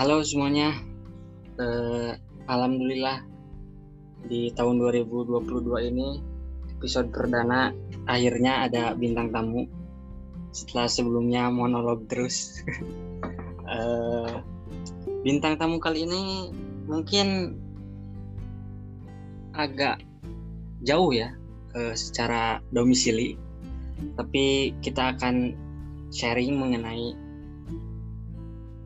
halo semuanya. Uh, Alhamdulillah di tahun 2022 ini episode perdana akhirnya ada bintang tamu. Setelah sebelumnya monolog terus. uh, bintang tamu kali ini mungkin agak jauh ya uh, secara domisili, tapi kita akan sharing mengenai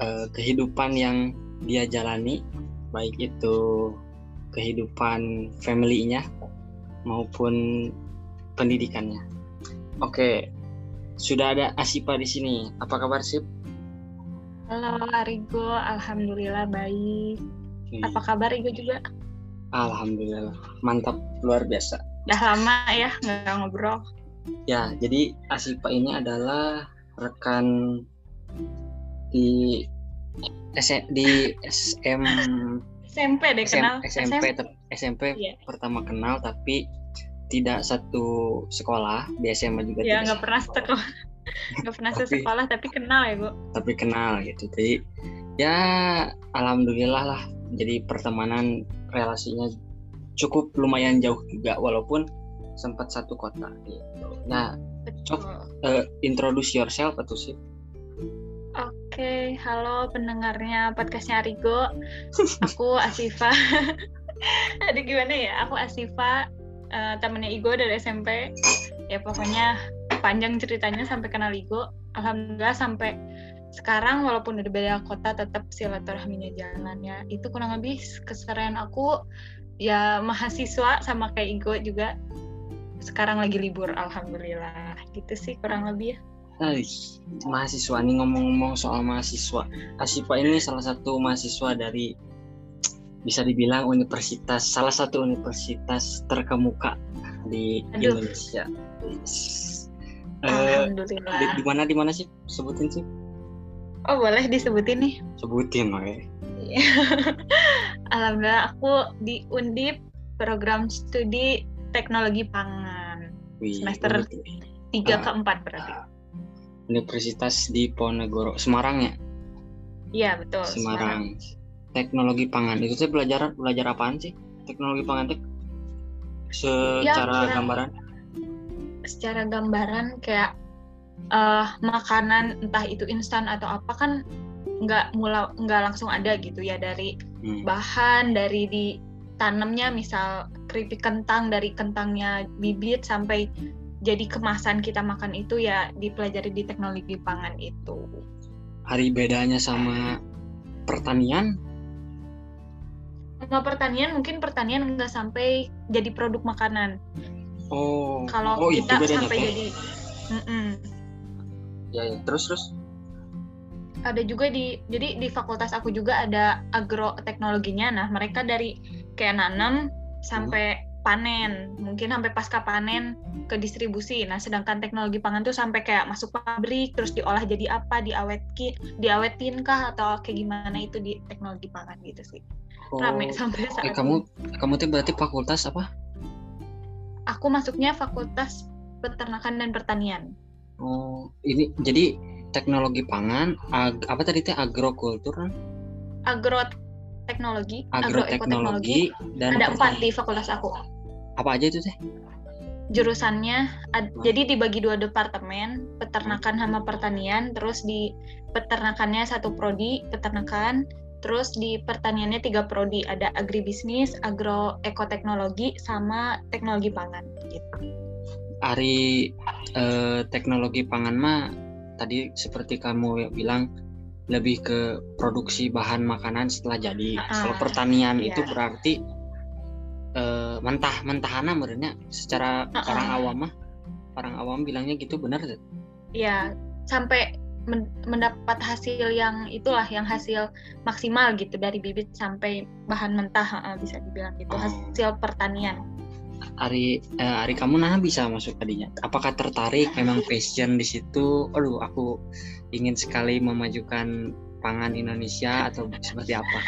uh, kehidupan yang dia jalani baik itu kehidupan family-nya maupun pendidikannya. Oke, sudah ada Asipa di sini. Apa kabar Sip? Halo Arigo, alhamdulillah baik. Apa kabar Rigo juga? Alhamdulillah, mantap luar biasa. Udah lama ya nggak ngobrol. Ya, jadi Asipa ini adalah rekan di S di SM SMP deh SM, kenal. SMP SMP, SMP yeah. pertama kenal tapi tidak satu sekolah di SMA juga ya nggak pernah sekolah. nggak pernah tapi, sekolah tapi kenal ya bu. Tapi kenal gitu. Jadi ya alhamdulillah lah jadi pertemanan relasinya cukup lumayan jauh juga walaupun sempat satu kota gitu. Nah coba uh, introduce yourself atau sih Oke, halo pendengarnya podcastnya Arigo. Aku Asifa. Aduh gimana ya? Aku Asifa, uh, temennya Igo dari SMP. Ya pokoknya panjang ceritanya sampai kenal Igo. Alhamdulillah sampai sekarang walaupun udah beda kota tetap silaturahminya jalan ya. Itu kurang lebih keseharian aku ya mahasiswa sama kayak Igo juga. Sekarang lagi libur, alhamdulillah. Gitu sih kurang lebih ya. Hai, mahasiswa nih ngomong-ngomong soal mahasiswa. Asifa ini salah satu mahasiswa dari bisa dibilang universitas salah satu universitas terkemuka di Aduh. Indonesia. Uh, di, di mana di mana sih sebutin sih? Oh boleh disebutin nih. Sebutin oke. Okay. Alhamdulillah aku di Undip program studi teknologi pangan Wih, semester tiga uh, ke empat berarti. Uh, Universitas di Ponegoro Semarang ya iya betul Semarang. Semarang teknologi pangan itu saya belajar belajar apaan sih teknologi pangan itu secara ya, gambaran secara gambaran kayak uh, makanan entah itu instan atau apa kan nggak mula nggak langsung ada gitu ya dari hmm. bahan dari di tanamnya misal keripik kentang dari kentangnya bibit sampai jadi kemasan kita makan itu ya dipelajari di teknologi pangan itu. Hari bedanya sama pertanian? Sama pertanian mungkin pertanian nggak sampai jadi produk makanan. Oh. Kalau oh, kita sampai jadi. Mm -mm. Ya, ya terus terus. Ada juga di jadi di fakultas aku juga ada agroteknologinya. Nah mereka dari kayak nanam sampai hmm panen, mungkin sampai pasca panen ke distribusi. Nah, sedangkan teknologi pangan tuh sampai kayak masuk pabrik, terus diolah jadi apa, diawetkin, diawetin kah atau kayak gimana itu di teknologi pangan gitu sih. Oh, Rame sampai saat eh, kamu ini. kamu tuh berarti fakultas apa? Aku masuknya fakultas peternakan dan pertanian. Oh, ini jadi teknologi pangan, ag, apa tadi teh agrokultur kan? Agro teknologi, agroteknologi, dan ada empat di fakultas aku apa aja itu teh jurusannya ad, jadi dibagi dua departemen peternakan sama pertanian terus di peternakannya satu prodi peternakan terus di pertaniannya tiga prodi ada agribisnis agroekoteknologi sama teknologi pangan gitu Ari eh, teknologi pangan mah tadi seperti kamu bilang lebih ke produksi bahan makanan setelah jadi. Ah, Kalau pertanian iya. itu berarti uh, mentah mentahana menurutnya secara uh -uh. orang awam mah orang awam bilangnya gitu benar Iya sampai men mendapat hasil yang itulah yang hasil maksimal gitu dari bibit sampai bahan mentah uh, bisa dibilang gitu oh. hasil pertanian. Ari uh, Ari kamu nah bisa masuk tadinya. Apakah tertarik memang passion di situ? Aduh aku ingin sekali memajukan pangan Indonesia atau seperti apa?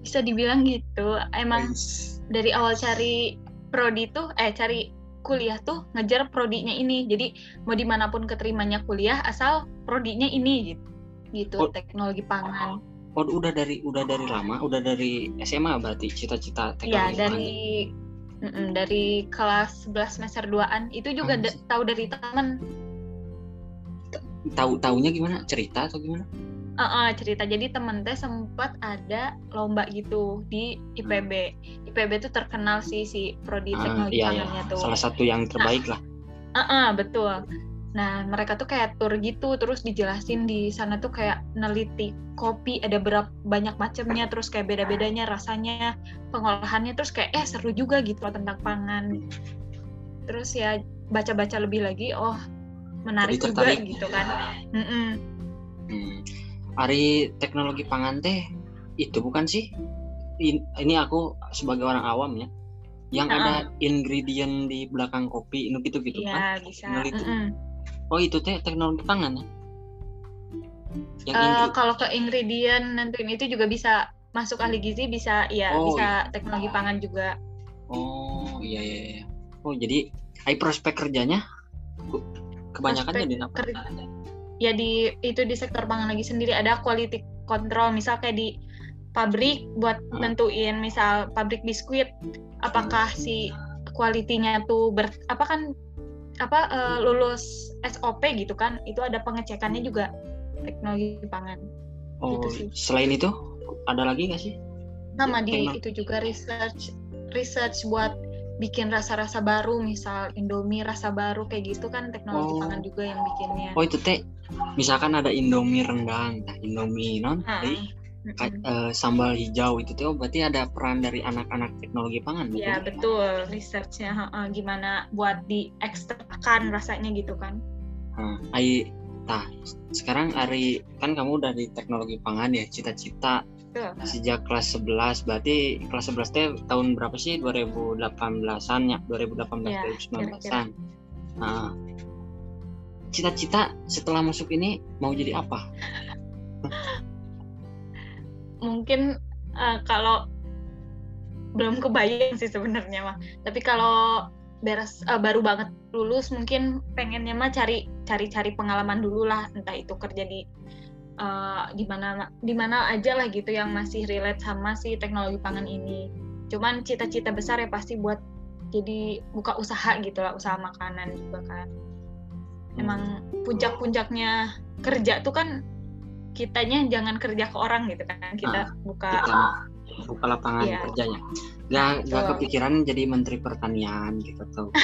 Bisa dibilang gitu. Emang dari awal cari prodi tuh eh cari kuliah tuh ngejar prodinya ini. Jadi mau di mana pun keterimanya kuliah asal prodinya ini gitu. Gitu oh, teknologi pangan. Oh udah dari udah dari lama? Udah dari SMA berarti cita-cita teknologi ya dari mm -mm, dari kelas 11 semester 2an itu juga hmm. tahu dari teman tahu taunya gimana? Cerita atau gimana uh, uh, cerita. Jadi temen teh sempat ada lomba gitu di IPB hmm. IPB tuh terkenal sih si prodi uh, teknologi iya, iya. tuh. Salah satu yang terbaik nah, lah. uh, uh, betul. Nah mereka tuh kayak tour gitu terus dijelasin di sana tuh kayak neliti kopi ada berapa banyak macamnya terus kayak beda bedanya rasanya pengolahannya terus kayak eh seru juga gitu loh tentang pangan. Terus ya baca baca lebih lagi oh menarik juga gitu kan. Mm -mm. Hmm hari teknologi pangan teh itu bukan sih? Ini aku sebagai orang awam ya yang uh ada ingredient di belakang kopi itu gitu gitu ya, kan? bisa. Mm -mm. oh itu teh teknologi pangan ya? Yang uh, kalau ke ingredient nanti itu juga bisa masuk ahli gizi bisa ya oh, bisa iya. teknologi pangan juga. Oh iya iya, iya. oh jadi ai prospek kerjanya? Kebanyakan jadi apa ya di itu di sektor pangan lagi sendiri ada quality control misal kayak di pabrik buat hmm. nentuin misal pabrik biskuit apakah si kualitinya tuh ber apa kan apa uh, lulus SOP gitu kan itu ada pengecekannya juga teknologi pangan oh gitu sih. selain itu ada lagi nggak sih sama di itu juga research research buat bikin rasa-rasa baru misal Indomie rasa baru kayak gitu kan teknologi oh. pangan juga yang bikinnya oh itu teh misalkan ada Indomie rendang nah Indomie non uh, sambal hijau itu tuh berarti ada peran dari anak-anak teknologi pangan betul? Ya betul researchnya uh, gimana buat diekstrakan rasanya gitu kan. Uh, ai, tah sekarang Ari kan kamu dari teknologi pangan ya cita-cita Sejak kelas 11 berarti kelas 11 teh tahun berapa sih? 2018-an ya, 2018 ya, 2019-an. Nah, cita-cita setelah masuk ini mau jadi apa? Mungkin uh, kalau belum kebayang sih sebenarnya mah. Tapi kalau beres uh, baru banget lulus mungkin pengennya mah cari cari cari pengalaman dulu lah entah itu kerja di uh, di mana di mana aja lah gitu yang masih relate sama si teknologi pangan ini. Cuman cita-cita besar ya pasti buat jadi buka usaha gitu lah, usaha makanan juga kan. Emang puncak-puncaknya kerja tuh kan kitanya jangan kerja ke orang gitu kan. Kita nah, buka kita buka lapangan iya. kerjanya. Gak, gak kepikiran jadi menteri pertanian gitu atau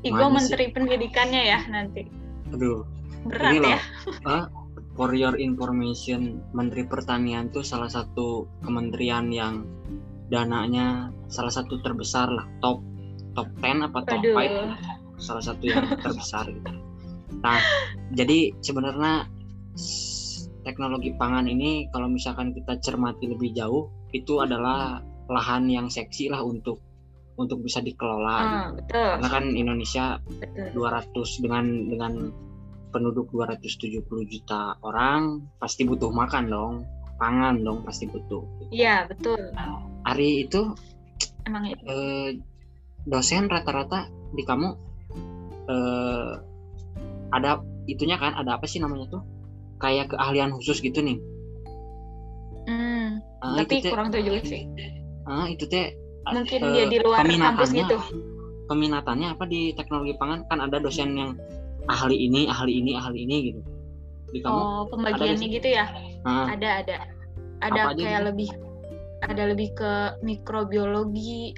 Igo menteri pendidikannya ya nanti. Aduh, Berat ini ya. uh, for your information, Menteri Pertanian itu salah satu kementerian yang dananya salah satu terbesar lah, top top 10 apa top Aduh. 5 salah satu yang terbesar gitu. Nah, jadi sebenarnya teknologi pangan ini kalau misalkan kita cermati lebih jauh itu adalah lahan yang seksi lah untuk untuk bisa dikelola. Ah, gitu. betul. Karena kan Indonesia betul. 200 dengan dengan penduduk 270 juta orang pasti butuh makan dong. Pangan dong pasti butuh. Iya betul. Ari itu emang itu eh, dosen rata-rata di kamu eh, ada itunya kan ada apa sih namanya tuh? Kayak keahlian khusus gitu nih. Hmm, uh, tapi te, kurang tahu juga sih. Uh, itu teh mungkin uh, dia di luar kampus gitu. peminatannya apa di teknologi pangan? Kan ada dosen yang ahli ini ahli ini ahli ini gitu. Di kamu oh pembagiannya gitu ya? Nah, ada ada. Ada kayak lebih ada lebih ke mikrobiologi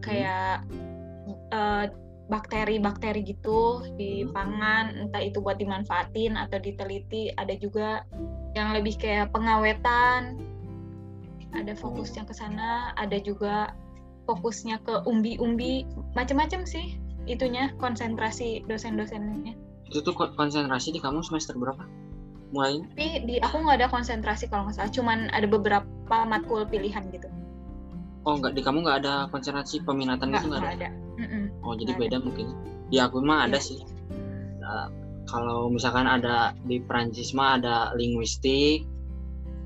kayak hmm. uh, bakteri-bakteri gitu di hmm. pangan entah itu buat dimanfaatin atau diteliti. Ada juga yang lebih kayak pengawetan. Ada fokusnya ke sana. Ada juga fokusnya ke umbi-umbi. Macam-macam sih itunya konsentrasi dosen-dosennya. Itu tuh konsentrasi di kamu semester berapa? Mulai tapi di aku nggak ada konsentrasi kalau nggak salah cuman ada beberapa matkul pilihan gitu. Oh nggak di kamu nggak ada konsentrasi peminatan nggak, gitu nggak ada, ada. oh jadi gak beda ada. mungkin. Di aku mah ada ya. sih. Nah, kalau misalkan ada di Prancis mah ada linguistik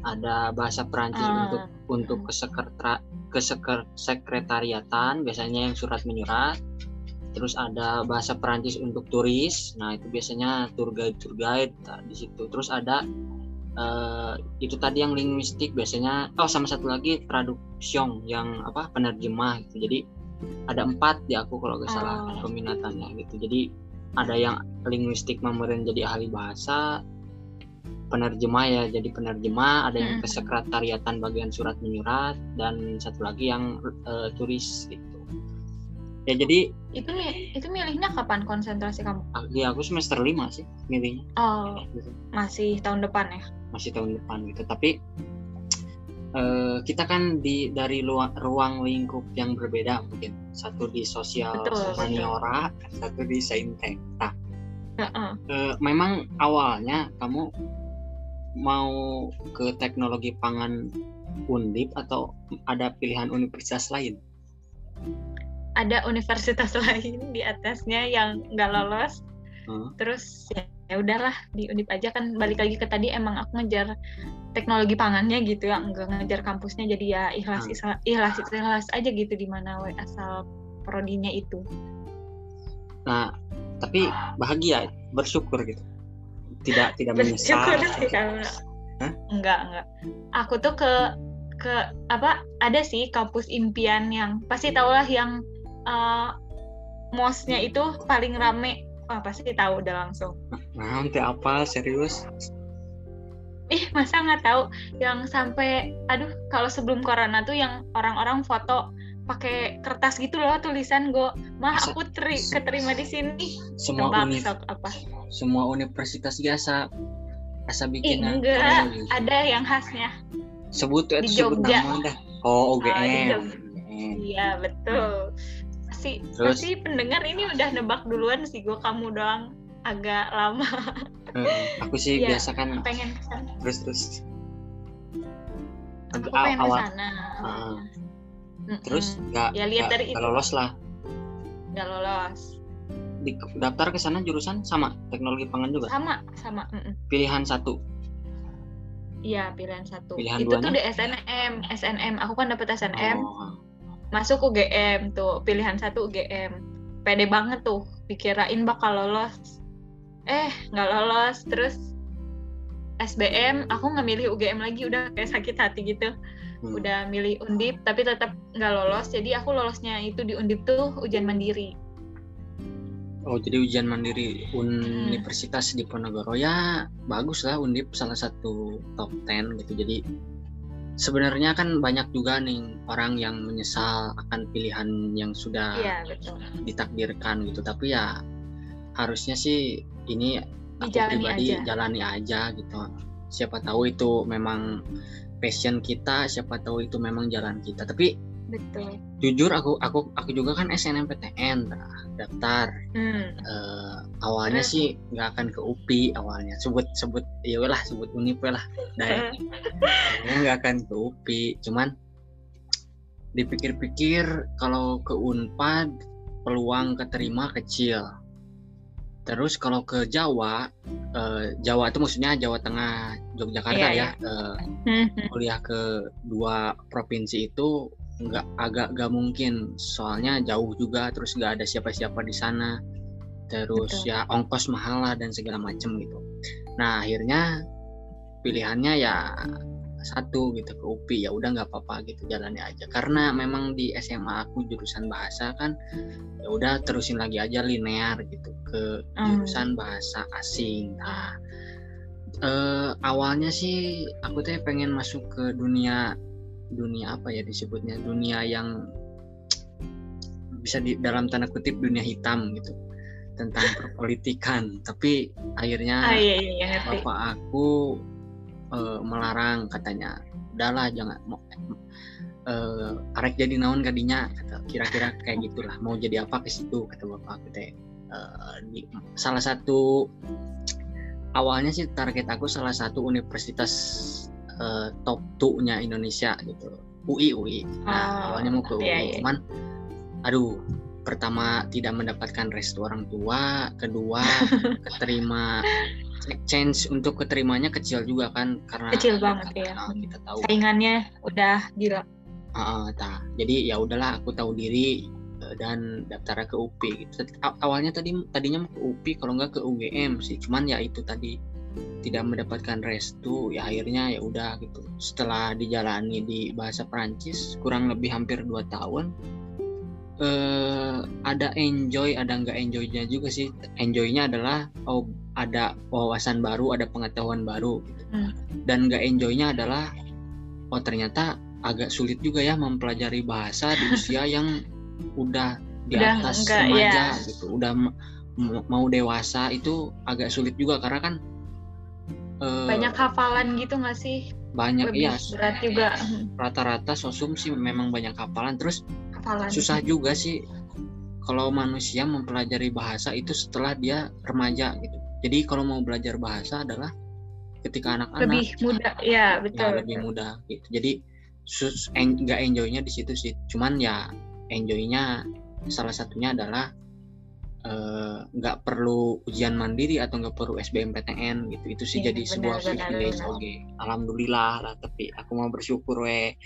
ada bahasa Perancis uh, untuk untuk kesekretariatan biasanya yang surat menyurat terus ada bahasa Perancis untuk turis. Nah itu biasanya tour guide tour guide nah, di situ. Terus ada uh, itu tadi yang linguistik biasanya. Oh sama satu lagi traduction yang apa penerjemah gitu. Jadi ada empat di aku kalau nggak salah oh. peminatannya gitu. Jadi ada yang linguistik memeran jadi ahli bahasa penerjemah ya jadi penerjemah. Ada yang kesekretariatan bagian surat menyurat dan satu lagi yang uh, turis. gitu ya jadi itu itu milihnya kapan konsentrasi kamu? Ya aku semester lima sih milihnya. Oh, gitu. masih tahun depan ya? Masih tahun depan gitu. Tapi uh, kita kan di dari luang, ruang lingkup yang berbeda mungkin satu di sosial humaniora, satu di saintek. Nah, uh -uh. Uh, memang awalnya kamu mau ke teknologi pangan undip atau ada pilihan universitas lain? Ada universitas lain di atasnya yang nggak lolos. Hmm. terus ya, ya udahlah di undip aja. Kan balik lagi ke tadi emang aku ngejar teknologi pangannya gitu ya nggak ngejar kampusnya. Jadi ya ikhlas hmm. ikhlas ikhlas, ikhlas aja gitu di mana asal prodinya itu. Nah tapi bahagia bersyukur gitu. Tidak tidak menyesal. bersyukur sih karena enggak enggak. Aku tuh ke ke apa ada sih kampus impian yang pasti tahulah yang uh, mosnya itu paling rame. Wah pasti tahu udah langsung. Nah nanti apa? Serius? Ih masa nggak tahu? Yang sampai aduh kalau sebelum corona tuh yang orang-orang foto pakai kertas gitu loh tulisan gue mah aku teri keterima di sini. Semua univ apa. semua universitas biasa asa bikin Ih, enggak ada yang khasnya. Sebut ya sebut nama dah. Oh OGM oh, iya betul pasti Terus? pasti pendengar ini udah nebak duluan sih gue kamu doang. Agak lama. Hmm, aku sih ya, biasa kan pengen ke sana terus terus. Aku pengen awal. ke sana uh, terus nggak ya lihat dari itu. lolos lah. Nggak lolos. Di daftar ke sana jurusan sama teknologi pangan juga? Sama sama mm -mm. pilihan satu? Iya pilihan satu. Pilihan itu duanya? tuh di SNM, SNM. Aku kan dapat SNM. Oh masuk UGM tuh pilihan satu UGM pede banget tuh dikirain bakal lolos. Eh nggak lolos terus SBM aku nggak milih UGM lagi udah kayak sakit hati gitu. Hmm. udah milih undip tapi tetap nggak lolos jadi aku lolosnya itu di undip tuh ujian mandiri. Oh jadi ujian mandiri hmm. Universitas di Ponorogo ya bagus lah Undip salah satu top 10 gitu. Jadi sebenarnya kan banyak juga nih orang yang menyesal akan pilihan yang sudah iya, betul. ditakdirkan gitu tapi ya harusnya sih ini aku Dijalani pribadi aja. jalani aja gitu siapa tahu itu memang passion kita siapa tahu itu memang jalan kita tapi betul. Jujur aku aku aku juga kan SNMPTN daftar. Hmm. uh, awalnya hmm. sih nggak akan ke UPI awalnya. Sebut sebut ya lah sebut Unip lah dan nggak akan ke UPI cuman dipikir-pikir kalau ke Unpad peluang keterima kecil. Terus kalau ke Jawa uh, Jawa itu maksudnya Jawa Tengah Yogyakarta yeah, ya yeah. Uh, kuliah ke dua provinsi itu nggak agak gak mungkin. Soalnya jauh juga terus nggak ada siapa-siapa di sana. Terus Betul. ya ongkos mahal lah dan segala macem gitu. Nah akhirnya pilihannya ya satu gitu ke UPI ya udah nggak apa-apa gitu jalannya aja. Karena memang di SMA aku jurusan bahasa kan ya udah terusin lagi aja linear gitu ke hmm. jurusan bahasa asing. Nah eh, awalnya sih aku tuh pengen masuk ke dunia dunia apa ya disebutnya dunia yang bisa di dalam tanda kutip dunia hitam gitu tentang perpolitikan. Tapi akhirnya ah, iya, iya, iya, bapak aku uh, melarang katanya. Udahlah jangan mau uh, arek jadi naon kadinya kata kira-kira kayak gitulah. Mau jadi apa ke situ kata bapak aku teh. Uh, di salah satu awalnya sih target aku salah satu universitas uh, top 2-nya Indonesia gitu. UI UI. Nah, oh, awalnya mau ke UI, iya, iya. cuman aduh, pertama tidak mendapatkan restu orang tua, kedua keterima chance untuk keterimanya kecil juga kan karena kecil banget ya. kita tahu saingannya udah gila. Uh, nah, jadi ya udahlah aku tahu diri uh, dan daftar ke UPI gitu. awalnya tadi tadinya ke UPI kalau nggak ke UGM sih cuman ya itu tadi tidak mendapatkan restu ya akhirnya ya udah gitu setelah dijalani di bahasa Perancis kurang lebih hampir dua tahun eh, ada enjoy ada nggak enjoynya juga sih enjoynya adalah oh ada wawasan baru ada pengetahuan baru gitu. hmm. dan nggak enjoynya adalah oh ternyata agak sulit juga ya mempelajari bahasa di usia yang udah di udah atas enggak, remaja ya. gitu udah mau dewasa itu agak sulit juga karena kan uh, banyak hafalan gitu nggak sih? banyak Lebih iya. berat juga. Rata-rata sosum sih memang banyak hafalan. Terus hafalan. susah juga sih kalau manusia mempelajari bahasa itu setelah dia remaja gitu. Jadi kalau mau belajar bahasa adalah ketika anak-anak. Lebih muda ya betul. ya, lebih mudah gitu. Jadi en, enjoynya di situ sih. Cuman ya enjoynya salah satunya adalah Eh, nggak uh, perlu ujian mandiri atau nggak perlu SBMPTN gitu. Itu sih iya, jadi benar, sebuah privilege oke. Alhamdulillah lah tapi aku mau bersyukur we.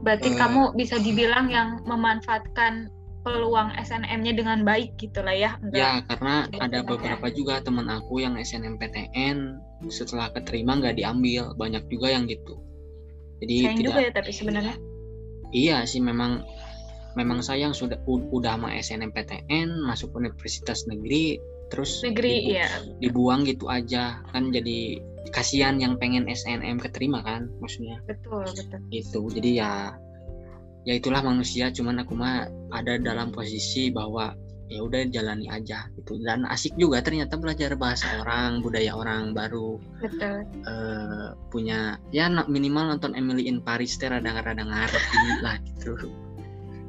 Berarti uh, kamu bisa dibilang yang memanfaatkan peluang SNM-nya dengan baik gitu lah ya enggak ya karena ada beberapa ya. juga teman aku yang SNMPTN setelah keterima nggak diambil. Banyak juga yang gitu. Jadi Sayang tidak juga ya tapi sebenarnya. Iya sih memang memang sayang sudah udah sama SNMPTN masuk universitas negeri terus negeri dibu ya dibuang gitu aja. Kan jadi kasihan yang pengen SNM keterima kan maksudnya. Betul betul. Itu jadi ya ya itulah manusia. Cuman aku mah ada dalam posisi bahwa ya udah jalani aja gitu. Dan asik juga ternyata belajar bahasa orang budaya orang baru. Betul. Uh, punya ya minimal nonton Emily in Paris teh rada-rada ngerti lah gitu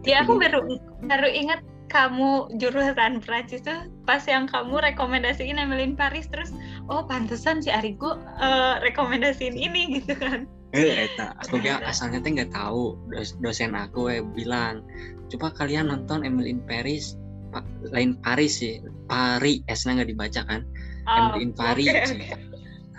ya aku baru baru ingat kamu jurusan Prancis tuh pas yang kamu rekomendasiin Emeline Paris terus oh pantesan si Arigo uh, rekomendasiin ini gitu kan. Eh eta aku gak asalnya tuh nggak tahu dos dosen aku eh bilang coba kalian nonton Emeline Paris pa, lain Paris sih Paris S nggak dibaca kan? Oh, Emeline Paris okay, okay.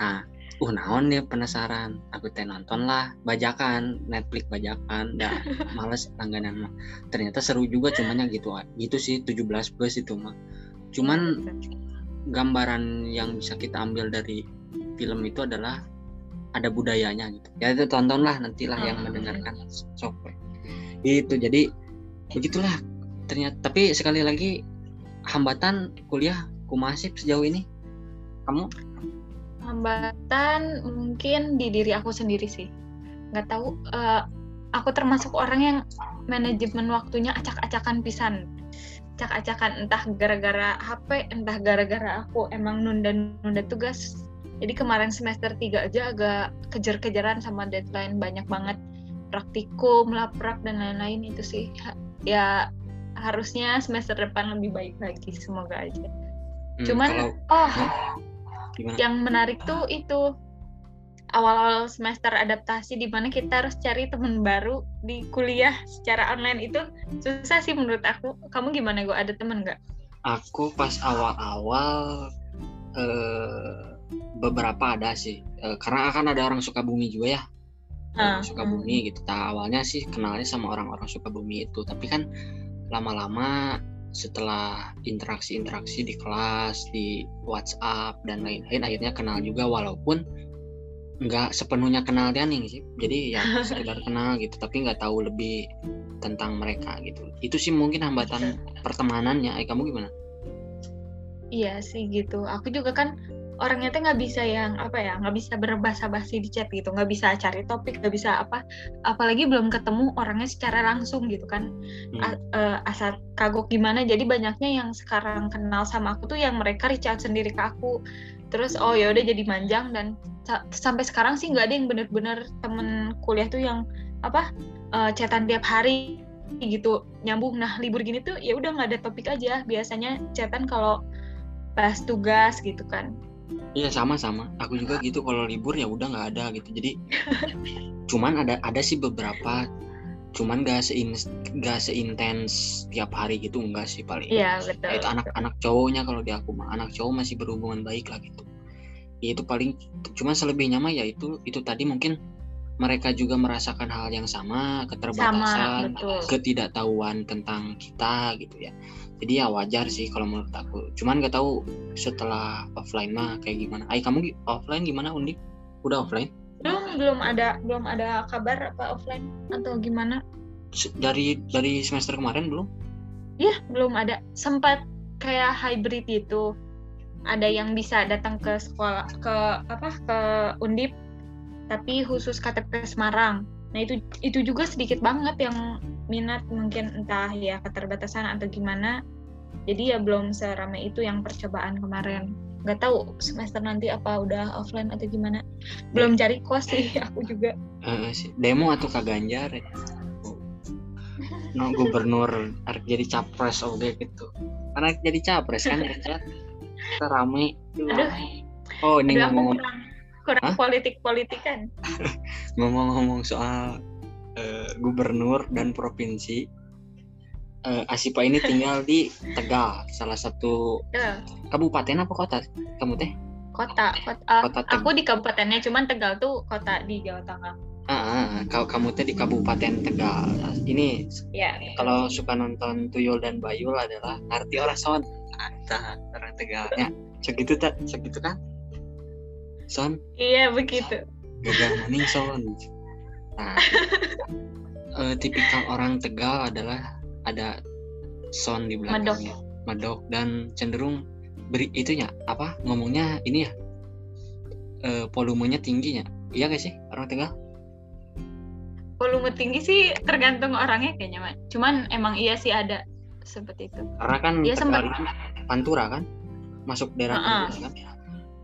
nah uh naon ya penasaran. Aku teh nonton lah bajakan Netflix bajakan. Dah males langganan mah. Ternyata seru juga cuman yang gitu gitu sih 17 plus itu mah. Cuman gambaran yang bisa kita ambil dari film itu adalah ada budayanya gitu. Ya itu tontonlah nantilah oh, yang mendengarkan sok. Itu jadi begitulah. Ternyata tapi sekali lagi hambatan kuliah kumasif sejauh ini? Kamu hambatan mungkin di diri aku sendiri sih. Nggak tahu uh, aku termasuk orang yang manajemen waktunya acak-acakan pisan. Acak-acakan entah gara-gara HP entah gara-gara aku emang nunda-nunda tugas. Jadi kemarin semester 3 aja agak kejar-kejaran sama deadline banyak banget praktikum, laprak dan lain-lain itu sih. Ya harusnya semester depan lebih baik lagi semoga aja. Hmm, Cuman kalau, oh Gimana? Yang menarik tuh itu awal-awal semester adaptasi di mana kita harus cari teman baru di kuliah secara online itu susah sih menurut aku. Kamu gimana gue ada teman nggak? Aku pas awal-awal eh, beberapa ada sih, eh, karena akan ada orang suka bumi juga ya. Orang suka bumi gitu. Nah, awalnya sih kenalnya sama orang-orang suka bumi itu, tapi kan lama-lama setelah interaksi-interaksi di kelas, di WhatsApp dan lain-lain akhirnya kenal juga walaupun nggak sepenuhnya kenal dia nih sih. Jadi ya sekedar kenal gitu tapi nggak tahu lebih tentang mereka gitu. Itu sih mungkin hambatan pertemanannya. Eh kamu gimana? Iya sih gitu. Aku juga kan orangnya tuh nggak bisa yang apa ya nggak bisa berbahasa basi di chat gitu. Nggak bisa cari topik nggak bisa apa. Apalagi belum ketemu orangnya secara langsung gitu kan. Hmm. uh, asal kagok gimana. Jadi banyaknya yang sekarang kenal sama aku tuh yang mereka reach out sendiri ke aku. Terus oh ya udah jadi manjang dan sampai sekarang sih nggak ada yang bener-bener temen kuliah tuh yang apa uh, chatan tiap hari gitu nyambung. Nah libur gini tuh ya udah nggak ada topik aja. Biasanya chatan kalau bahas tugas gitu kan Iya sama sama. Aku juga gitu kalau libur ya udah nggak ada gitu. Jadi cuman ada ada sih beberapa cuman gak sein gak seintens tiap hari gitu enggak sih paling. Iya betul. itu anak-anak cowoknya kalau di aku mah anak cowok masih berhubungan baik lah gitu. Ya, itu paling cuman selebihnya mah ya itu itu tadi mungkin mereka juga merasakan hal yang sama, keterbatasan, Sama, betul. ketidaktahuan tentang kita gitu ya. Jadi ya wajar sih kalau menurut aku. Cuman nggak tahu setelah offline mah kayak gimana. Ay kamu offline gimana Undi? Udah offline? Belum belum ada belum ada kabar apa offline atau gimana? Dari dari semester kemarin belum? Iya, belum ada. Sempat kayak hybrid gitu. Ada yang bisa datang ke sekolah ke apa ke Undip tapi khusus KTP Semarang. Nah, itu itu juga sedikit banget yang minat mungkin entah ya keterbatasan atau gimana. Jadi ya belum seramai itu yang percobaan kemarin. Nggak tahu semester nanti apa udah offline atau gimana. Belum cari kos sih aku juga. Demo atau Kak Ganjar ya? No gubernur arek jadi capres oke gitu. Karena jadi capres kan. Kita rame. Aduh. Oh ini Aduh, aku ngomong kurang kurang Hah? politik-politikan. ngomong-ngomong soal eh, gubernur dan provinsi. Eh, Asipa ini tinggal di Tegal, salah satu kabupaten apa kota? Kamu teh? kota, kota, ah, Kota Teg- aku di kabupatennya cuman Tegal tuh kota di Jawa Tengah Ah, ah, ah, kau kamu teh di Kabupaten Tegal. Ini ya kalau suka nonton Tuyul dan Bayul adalah arti orang son. Orang Tegalnya. Segitu tak? Segitu kan? Son, iya begitu gagal maning son. Nah, eh, tipikal orang Tegal adalah ada son di belakangnya. Medok dan cenderung beri itunya apa ngomongnya ini ya eh, volumenya tingginya iya gak sih orang Tegal volume tinggi sih tergantung orangnya kayaknya Mak. cuman emang iya sih ada seperti itu karena kan Iya, Tegal sempat. itu Pantura kan masuk daerah Heeh. Pantura kan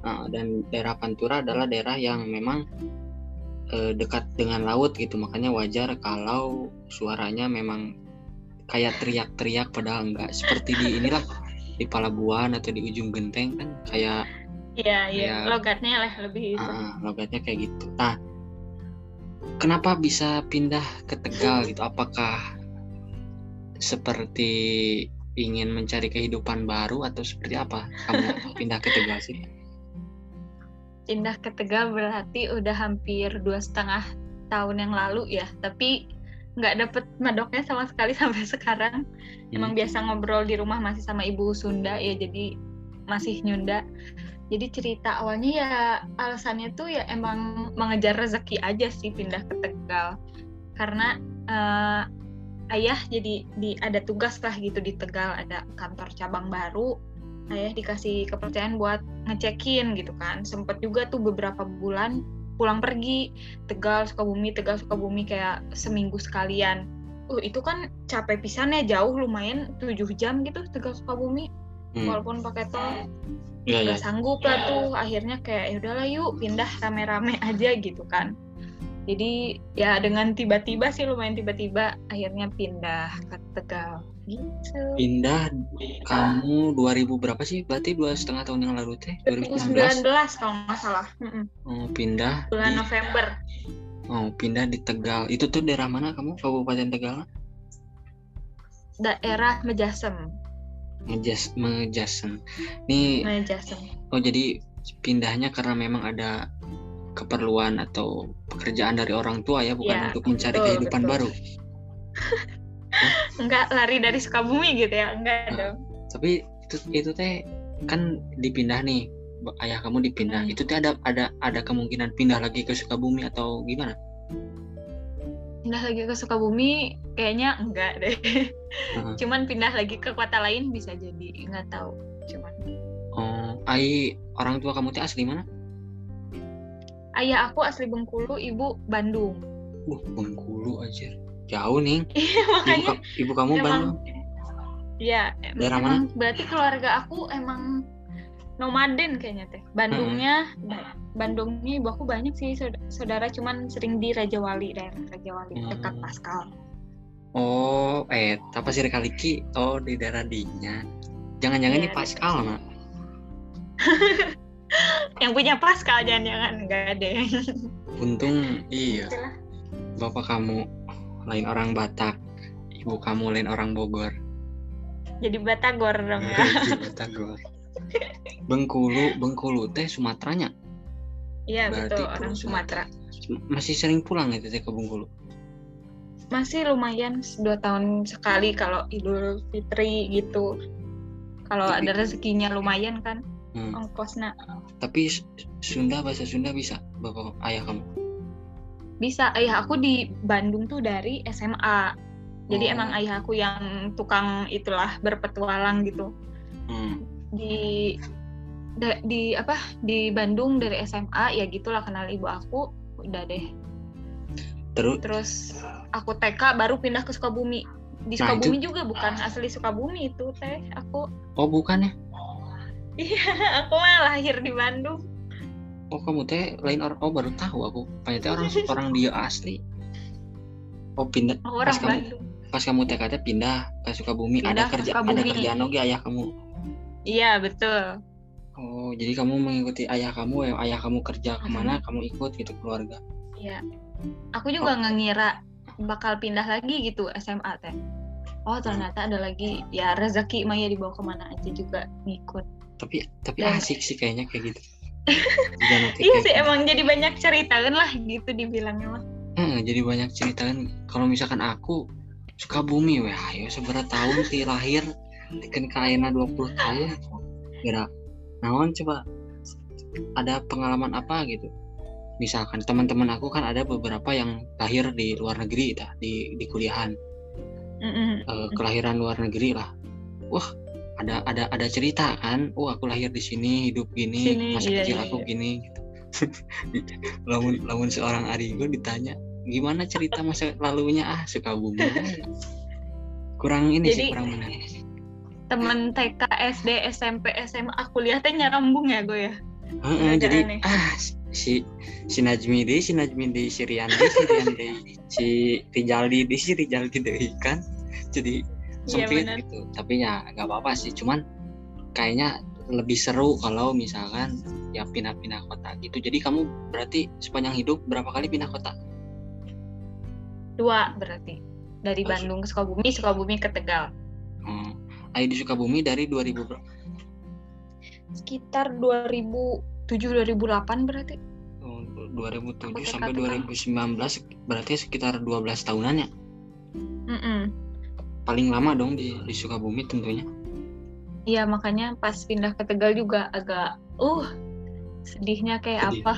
Nah, dan daerah Pantura adalah daerah yang memang eh, dekat dengan laut gitu. Makanya wajar kalau suaranya memang kayak teriak-teriak padahal enggak seperti di inilah di Palabuhan atau di ujung genteng kan kayak iya iya. Iya. logatnya lah lebih itu. Ah, logatnya kayak gitu. Nah kenapa bisa pindah ke Tegal gitu? Apakah seperti ingin mencari kehidupan baru atau seperti apa? Kamu pindah ke Tegal sih pindah ke Tegal berarti udah hampir dua setengah tahun yang lalu ya. Tapi nggak dapet medoknya sama sekali sampai sekarang. Emang biasa ngobrol di rumah masih sama ibu Sunda ya jadi masih nyunda. Jadi cerita awalnya ya alasannya tuh ya emang mengejar rezeki aja sih pindah ke Tegal. Karena eh, ayah jadi di ada tugas lah gitu di Tegal. Ada kantor cabang baru ayah dikasih kepercayaan buat ngecekin gitu kan. Sempet juga tuh beberapa bulan pulang pergi. Tegal Sukabumi Tegal Sukabumi kayak seminggu sekalian. Uh itu kan capek pisan ya jauh lumayan 7 jam gitu Tegal Sukabumi. Hmm. walaupun pakai tol Iya, iya. nggak sanggup lah tuh. Akhirnya kayak ya udahlah yuk pindah rame-rame aja gitu kan. Jadi ya dengan tiba-tiba sih lumayan tiba-tiba akhirnya pindah ke Tegal gitu. Pindah kamu 2000 berapa sih? Berarti dua setengah tahun yang lalu teh 2019 2019 kalau nggak salah. Oh, pindah bulan di, November. Oh pindah di Tegal. Itu tuh daerah mana kamu? Kabupaten Tegal? Daerah Mejasem. Mejas Mejasen nih Mejasem. oh jadi pindahnya karena memang ada keperluan atau pekerjaan dari orang tua ya bukan Iya, untuk mencari betul, kehidupan betul. baru enggak lari dari Sukabumi gitu ya enggak Ah. dong. tapi itu itu teh kan dipindah nih ayah kamu dipindah. Hmm. itu teh ada ada ada kemungkinan pindah lagi ke Sukabumi atau gimana? Pindah lagi ke Sukabumi kayaknya enggak deh. Heeh. cuman pindah lagi ke kota lain bisa jadi nggak tahu cuman. Oh ai orang tua kamu teh asli mana? Ayah aku asli Bengkulu ibu Bandung. Uh Bengkulu aja jauh nih. Iya ibu, makanya ka- ibu kamu emang Bandung ya Daerah emang berarti keluarga aku emang nomaden kayaknya teh. Bandungnya Ba- Bandungnya ibu aku banyak sih saud- saudara cuman sering di Raja Wali daerah Raja Wali dekat Hmm. Paskal oh eh apa sih Kaliki oh di daerah dinya jangan-jangan Iya, di Pascal nak? Yang punya Paskal jangan-jangan enggak deh. Untung iya. Bapak kamu lain orang Batak. Ibu kamu lain orang Bogor. Jadi Batagor dong ya. Iya, Batagor. Bengkulu Bengkulu teh Sumateranya? Iya betul orang Pulau Sumatera. Masih sering pulang gitu teh ke Bengkulu? Masih lumayan dua tahun sekali kalau Idul Fitri gitu. Kalau ada rezekinya lumayan kan hmm. ongkosnya. Tapi Sunda bahasa Sunda bisa bapak ayah kamu bisa ayah aku di Bandung tuh dari SMA jadi oh. emang ayah aku yang tukang itulah berpetualang gitu. Hmm. di di apa di Bandung dari SMA ya gitulah kenal ibu aku udah deh. Terus? Terus aku TK baru pindah ke Sukabumi. Di nah, Sukabumi itu... juga bukan asli Sukabumi itu teh aku. Oh bukan ya? Iya aku mah lahir di Bandung oh kamu teh lain orang. Oh baru tahu aku. Ternyata orang orang dia asli. Oh pindah. Oh, orang pas Bandung. kamu pas kamu teh pindah ke Sukabumi pindah ada kerja Sukabumi. ada kerjaan oke ayah kamu? Iya betul. Oh jadi kamu mengikuti ayah kamu ya ayah kamu kerja ke mana hmm. kamu ikut gitu keluarga? Iya. Aku juga oh. nggak ngira bakal pindah lagi gitu SMA teh. Oh ternyata ada lagi. Ya rezeki Maya dibawa ke mana aja juga ngikut. Tapi tapi Dan, asik sih kayaknya kayak gitu iya sih gitu. emang jadi banyak cerita kan lah gitu dibilangnya mah. Hmm, jadi banyak cerita kan kalau misalkan aku suka bumi wah ayo seberapa tahun sih lahir. Kan kaina 20 tahun. Kira naon coba? Ada pengalaman apa gitu? Misalkan teman-teman aku kan ada beberapa yang lahir di luar negeri dah di di kuliahan. Mm-hmm. uh, kelahiran luar negeri lah. Wah ada ada ada cerita kan oh aku lahir di sini hidup gini sini, masa iya, kecil iya, aku iya. gini gitu. Lamun lamun seorang Arigo ditanya gimana cerita masa lalunya ah suka bumi? Kurang ini Jadi, sih kurang menarik temen TK SD SMP SMA aku lihatnya nyarambung ya gue ya? Uh, jadi ah si si Najmi deh si Najmi deh si Riandi si Riandi si Rijaldi deh si Rijaldi deh kan. Jadi sempit ya, gitu tapi ya nggak apa-apa sih cuman kayaknya lebih seru kalau misalkan ya pindah-pindah kota gitu jadi kamu berarti sepanjang hidup berapa kali pindah kota dua berarti dari oh, Bandung ke Sukabumi Sukabumi ke Tegal hmm. Ayo di Sukabumi dari 2000 berapa sekitar 2007 2008 berarti. Oh, 2007 Aku sampai 2019 berarti sekitar 12 tahunan ya? Mm -mm. Paling lama dong di, di Sukabumi tentunya. Iya makanya pas pindah ke Tegal juga agak uh sedihnya kayak Sedih. apa.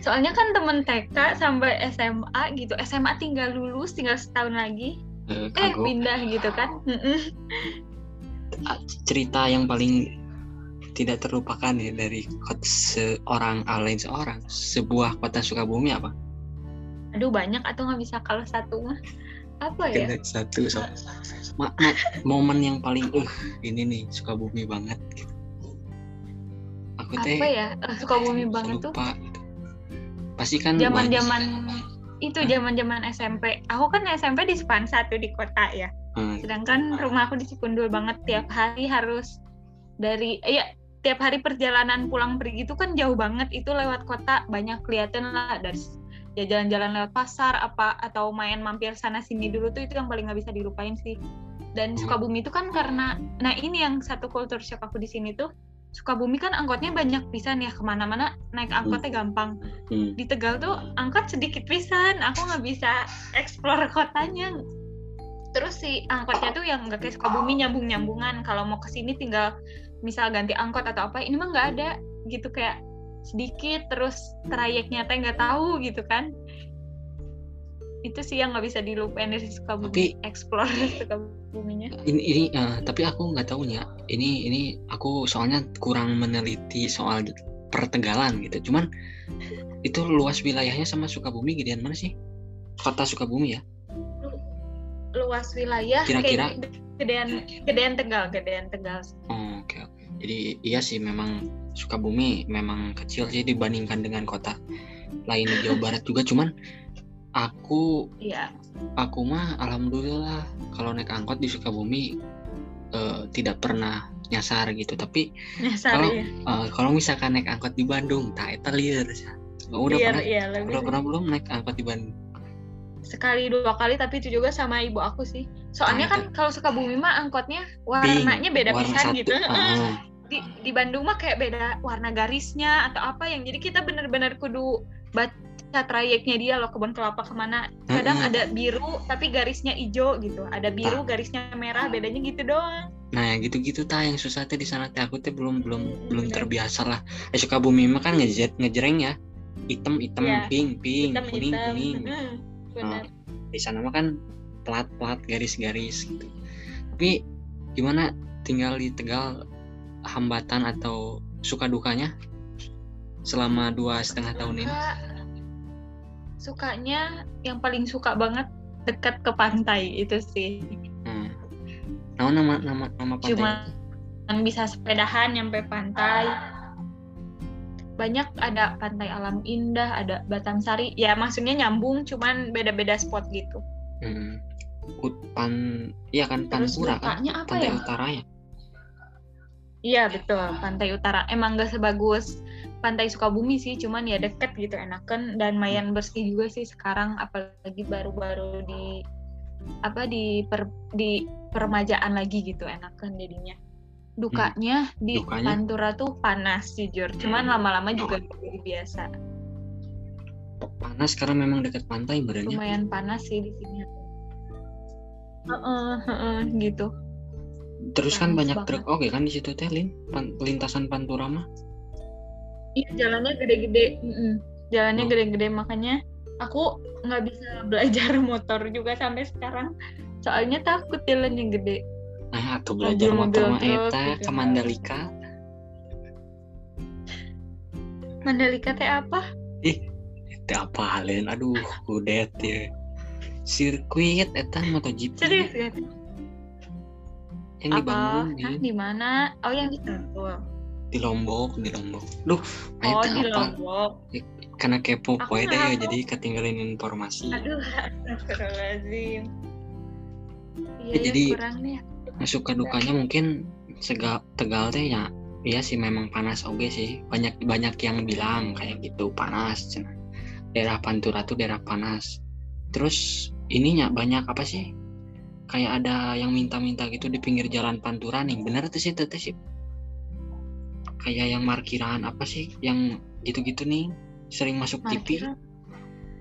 Soalnya kan temen TK sampai SMA gitu. SMA tinggal lulus tinggal setahun lagi. Eh, eh pindah gitu kan. Cerita yang paling tidak terlupakan ya dari kota seorang lain seorang sebuah kota Sukabumi apa? Aduh banyak atau nggak bisa kalau satu mah apa ya? Kena satu so. ma ma momen yang paling uh ini nih Sukabumi banget gitu. Aku teh apa ya uh, Sukabumi banget lupa, tuh? Gitu. Pasti kan zaman zaman itu zaman zaman SMP. Aku kan SMP di Span satu di kota ya. Hmm. Sedangkan rumah aku di Cikundul banget tiap hari harus dari ya tiap hari perjalanan pulang pergi itu kan jauh banget itu lewat kota banyak kelihatan lah dari ya jalan-jalan lewat pasar apa atau main mampir sana sini dulu tuh itu yang paling nggak bisa dilupain sih dan hmm. Sukabumi itu kan karena nah ini yang satu kultur shock aku di sini tuh Sukabumi kan angkotnya banyak pisan ya ke mana-mana naik angkotnya hmm. gampang hmm. di Tegal tuh angkot sedikit pisan aku nggak bisa explore kotanya terus si angkotnya tuh yang nggak kayak Sukabumi nyambung-nyambungan kalau mau ke sini tinggal misal ganti angkot atau apa ini mah nggak ada gitu kayak sedikit terus trayeknya teh nggak tahu gitu kan. Itu sih yang nggak bisa dilupain dari Sukabumi tapi, explore Sukabuminya ini ini uh, tapi aku nggak tahu ya ini ini aku soalnya kurang meneliti soal pertegalan gitu. Cuman itu luas wilayahnya sama Sukabumi gedean mana sih? Kota Sukabumi ya? Luas wilayah kira-kira. Gedean gedean Tegal gedean Tegal oh, oke okay, oke. Jadi iya sih memang Sukabumi memang kecil sih dibandingkan dengan kota lain di Jawa Barat juga. Cuman aku iya. aku mah alhamdulillah kalau naik angkot di Sukabumi uh, tidak pernah nyasar gitu. Tapi kalau iya. uh, kalau misalkan naik angkot di Bandung tak itu liar udah liar, pernah iya, udah pernah belum naik angkot di Bandung? Sekali dua kali tapi itu juga sama ibu aku sih. Soalnya nah, kan kalau Sukabumi mah angkotnya warnanya beda warna pisan gitu. uh. Di di Bandung mah kayak beda warna garisnya atau apa yang jadi kita bener-bener kudu trayeknya dia loh kebun kelapa ke mana. Kadang Mm-mm. ada biru tapi garisnya hijau gitu. Ada biru garisnya merah bedanya gitu doang. Nah yang gitu-gitu ta yang susah teh di sana teh. Aku teh belum belum Mm, belum terbiasa lah. Eh Sukabumi mah kan ngejet ngejreng ya. Hitam hitam Iya. pink pink hitam kuning hitam. kuning. Mm, benar di sana mah kan plat plat garis garis gitu. Tapi gimana? Tinggal di Tegal hambatan atau suka dukanya selama dua setengah tahun ini? Suka- sukanya yang paling suka banget dekat ke pantai itu sih. Hmm. Nah, nama nama nama pantai? Cuma bisa sepedahan nyampe pantai. Banyak ada pantai alam indah ada Batam Sari. Ya maksudnya nyambung cuman beda-beda spot gitu. Hmm. Iya kan terus Pantura kan? apa pantai ya? utara ya iya betul. Pantai utara. Emang gak sebagus pantai Sukabumi sih cuman ya deket gitu enakan. Dan mayan bersih juga sih sekarang apalagi baru-baru di apa di per, di permajaan lagi gitu enakan jadinya. Dukanya di Dukanya? Pantura tuh panas jujur. Cuman Hmm. lama-lama juga jadi biasa. Panas? Karena memang dekat pantai berarti lumayan panas sih di sini. Heeh, heeh, gitu terus kan banyak banget. truk oke kan di situ teh Lin Pan- lintasan Pantura mah Iya jalannya gede-gede, mm-mm. jalannya Oh. gede-gede makanya aku nggak bisa belajar motor juga sampai sekarang. Soalnya takut jalannya gede. nah atau belajar Mobil-mobil motor mah eta gitu. ke Mandalika Mandalika teh apa? itu apa Lin aduh kudet ya sirkuit eta MotoGP Serius ya? Yang di Bandung di mana? Oh yang di Sentul. di Lombok di Lombok duh Oh di apa Lombok. karena kepo poe deh ya jadi ketinggalan informasi Aduh, astagfirullahaladzim. Ya, ya, jadi-. Nah, suka dukanya mungkin sega Tegal teh ya iya sih memang panas oke sih banyak banyak yang bilang kayak gitu panas daerah Pantura tuh daerah panas terus ininya banyak apa sih kayak ada yang minta-minta gitu di pinggir jalan Pantura nih. Bener tuh sih tuh sih. Kayak yang markiran apa sih yang gitu-gitu nih sering masuk TV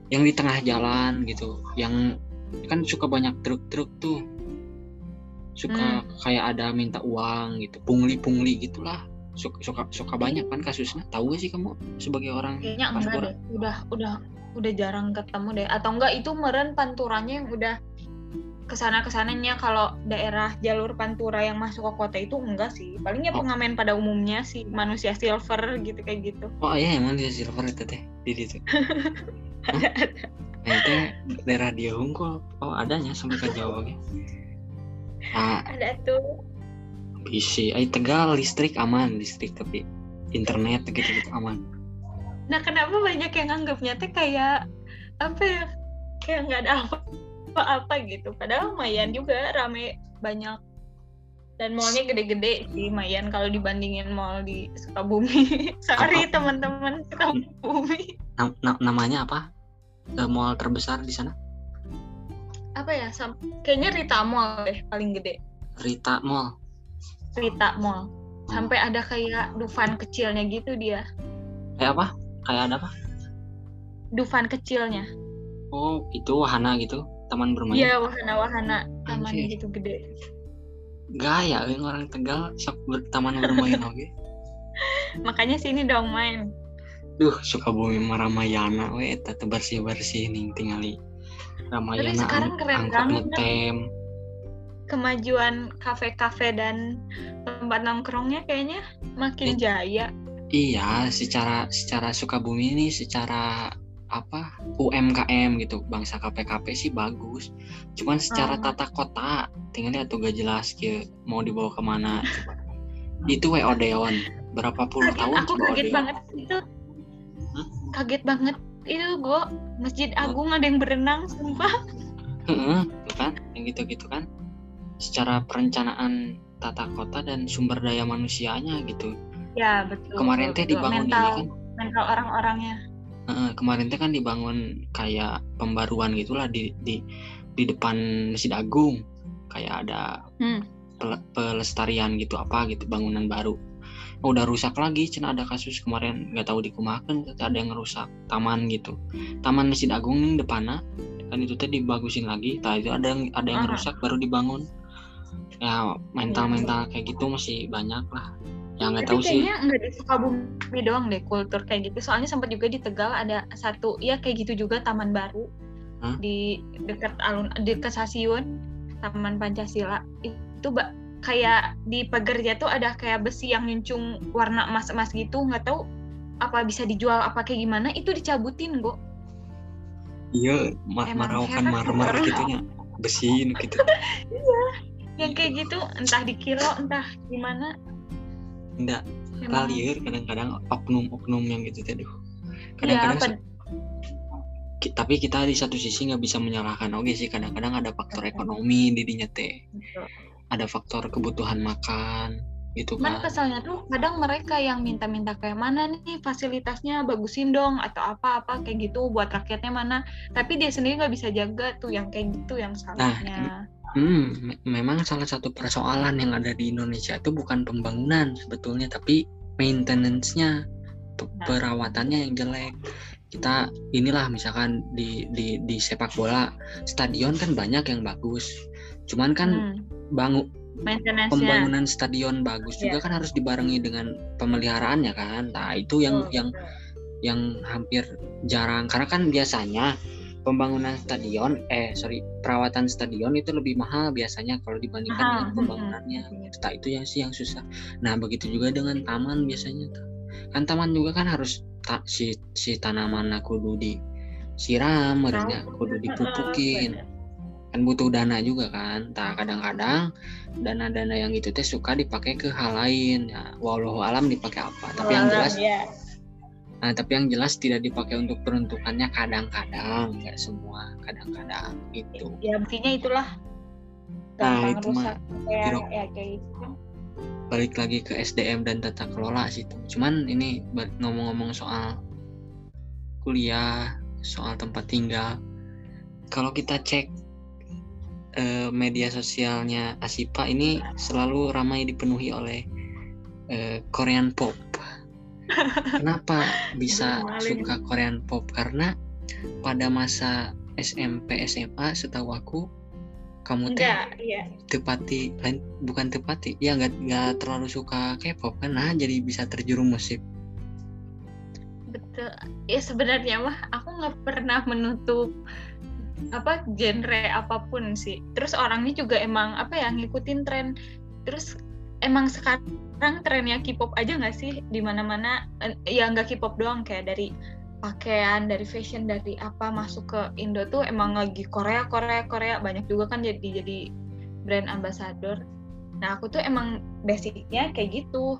yang di tengah jalan gitu yang kan suka banyak truk-truk tuh. Suka kayak ada minta uang gitu pungli-pungli gitulah. Suka suka suka banyak kan kasusnya. Tahu gak sih kamu sebagai orang Kayaknya enggak deh. Udah udah udah jarang ketemu deh. Atau enggak itu meren panturanya yang udah ke sana ke sananya kalau daerah jalur pantura yang masuk ke kota itu enggak sih. Palingnya Oh. pengamen pada umumnya sih manusia silver gitu kayak gitu. oh iya emang di silver itu teh di situ nah itu daerah dia Hungkul oh adanya sampai ke Jawa gitu nah Ada tuh. bisa ay Tegal listrik aman listrik tapi internet gitu gitu aman Nah, kenapa banyak yang anggapnya teh kayak apa ya? Kayak nggak ada apa-apa gitu. Padahal lumayan juga rame banyak dan mallnya gede-gede sih lumayan kalau dibandingin mall di Sukabumi. Sorry Apa? teman-teman Sukabumi. Nam- na- namanya apa Eh, mall terbesar di sana Apa ya? sam- Kayaknya Rita Mall deh paling gede. Rita Mall Rita Mall. Sampai ada kayak Dufan kecilnya gitu dia. kayak apa kayak ada apa Dufan kecilnya. oh itu wahana gitu taman bermain Iya, wahana-wahana tamannya Anjir. gitu gede. gaya kan orang Tegal sok ber- taman bermain oke Makanya sini dong main. duh suka bumi Ramayana we eta teu bersih bersih nih tingali Ramayana Tapi sekarang ang- keren banget, ngetem kemajuan kafe-kafe dan tempat nongkrongnya kayaknya makin Eh. jaya. iya secara secara Sukabumi ini secara apa UMKM gitu bangsa KPKP sih bagus cuman secara Oh. tata kota tinggalnya tuh gak jelas gitu mau dibawa ke mana coba itu we Odeon berapa puluh Kaget, tahun aku kaget Odeon banget itu. Hah? Kaget banget itu gue Masjid Agung ada yang berenang sumpah. Heeh, kan yang gitu-gitu kan secara perencanaan tata kota dan sumber daya manusianya gitu Ya betul. kemarin teh dibangun mental, ini kan mental orang-orangnya. Kemarin teh kan dibangun kayak pembaruan gitulah di di di depan Masjid Agung. Kayak ada Hmm. pel- pelestarian gitu apa gitu bangunan baru. Oh, udah rusak lagi cina ada kasus kemarin nggak tahu dikumakan ada yang rusak taman gitu. Taman Masjid Agung nih depannya kan itu tadi dibagusin lagi tak itu ada yang ada yang Ah. rusak baru dibangun. Ya mental mental kayak gitu masih banyak lah ya nggak Tapi tahu sih kayaknya nggak di Sukabumi doang deh kultur kayak gitu. Soalnya sempat juga di Tegal ada satu, ya kayak gitu juga taman baru Hah? di dekat alun dekat stasiun Taman Pancasila. Itu ba- kayak di pagarnya tuh ada kayak besi yang nyuncung warna emas-emas gitu. Nggak tahu apa bisa dijual apa kayak gimana. Itu dicabutin kok. iya ma heran marmer gitu nya besi gitu Yang kayak gitu entah di kilo entah gimana. Enggak Emang- liar kadang-kadang oknum-oknum yang gitu. Iya, kadang-kadang ki- tapi kita di satu sisi nggak bisa menyalahkan oke sih kadang-kadang ada faktor ekonomi di dinya teh ada faktor kebutuhan makan gitu Cuman kan kesalnya tuh kadang mereka yang minta-minta kayak mana nih fasilitasnya bagusin dong atau apa-apa kayak gitu buat rakyatnya mana. Tapi dia sendiri nggak bisa jaga tuh yang kayak gitu yang salahnya. Hmm me- memang salah satu persoalan yang ada di Indonesia itu bukan pembangunan sebetulnya tapi maintenance-nya Nah. perawatannya yang jelek. Kita inilah misalkan di di di sepak bola stadion kan banyak yang bagus. Cuman kan Hmm, bangun pembangunan stadion bagus juga Iya. kan harus dibarengi dengan pemeliharaannya kan. Nah itu yang Betul, yang yang hampir jarang. Karena kan biasanya pembangunan stadion eh sorry perawatan stadion itu lebih mahal biasanya kalau dibandingkan Mahal, dengan pembangunannya. Nah itu yang sih yang susah. Nah begitu juga dengan taman biasanya kan taman juga kan harus ta- si si tanaman kudu disiram harusnya kudu dipupukin. kan butuh dana juga kan. Tak kadang-kadang dana-dana yang itu teh suka dipakai ke hal lain. Ya walau alam dipakai apa. Tapi yang jelas ya. Nah tapi yang jelas tidak dipakai untuk peruntukannya kadang-kadang nggak semua kadang-kadang gitu. Ya buktinya itulah. Nah, itu mah ya kayak gitu. balik lagi ke SDM dan tata kelola sih cuman ini ngomong-ngomong soal kuliah soal tempat tinggal kalau kita cek eh, media sosialnya Asipa ini selalu ramai dipenuhi oleh eh, Korean pop kenapa bisa suka Korean pop? Karena pada masa SMP SMA setahu aku kamu teh iya. Tepati lain bukan tepati. Ya nggak nggak terlalu suka K-pop kan? Nah jadi bisa terjerumus sih betul. Ya sebenarnya mah aku nggak pernah menutup apa genre apa pun sih. Terus orangnya juga emang apa ya ngikutin tren. Terus emang sekarang trennya K-pop aja nggak sih? Di mana-mana ya nggak K-pop doang kayak dari pakaian dari fashion dari apa masuk ke Indo tuh emang lagi Korea Korea Korea. Banyak juga kan jadi jadi brand ambassador. Nah aku tuh emang basicnya kayak gitu.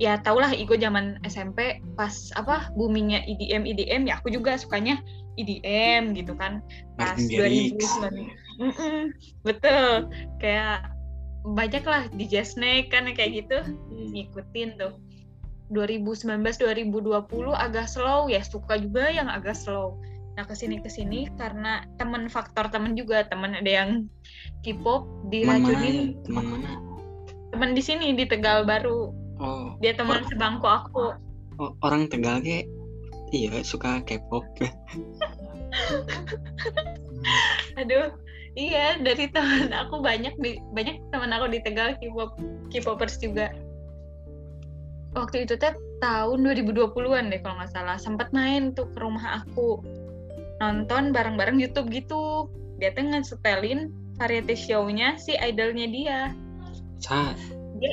Ya tau lah Igo zaman SMP pas apa boomingnya EDM EDM ya aku juga sukanya EDM gitu kan. Pas Garrix. 2009 Mm-mm, betul. Kayak banyak lah DJ Snake kan kayak gitu. Hmm. ngikutin tuh. 2019 2020 agak slow ya suka juga yang agak slow. Nah ke sini ke sini karena temen faktor temen juga temen ada yang K-pop ya? diracunin. Teman mana temen di sini di Tegal baru. Oh, dia teman sebangku aku. Oh, orang Tegal ke iya suka K-pop. Aduh iya dari teman aku banyak di banyak teman aku di Tegal K-pop K-popers juga. Waktu itu teh tahun 2020-an deh kalau nggak salah sempat main tuh ke rumah aku. Nonton bareng-bareng YouTube gitu. Dia tuh nge-setelin variety show-nya si idolnya dia. Sa dia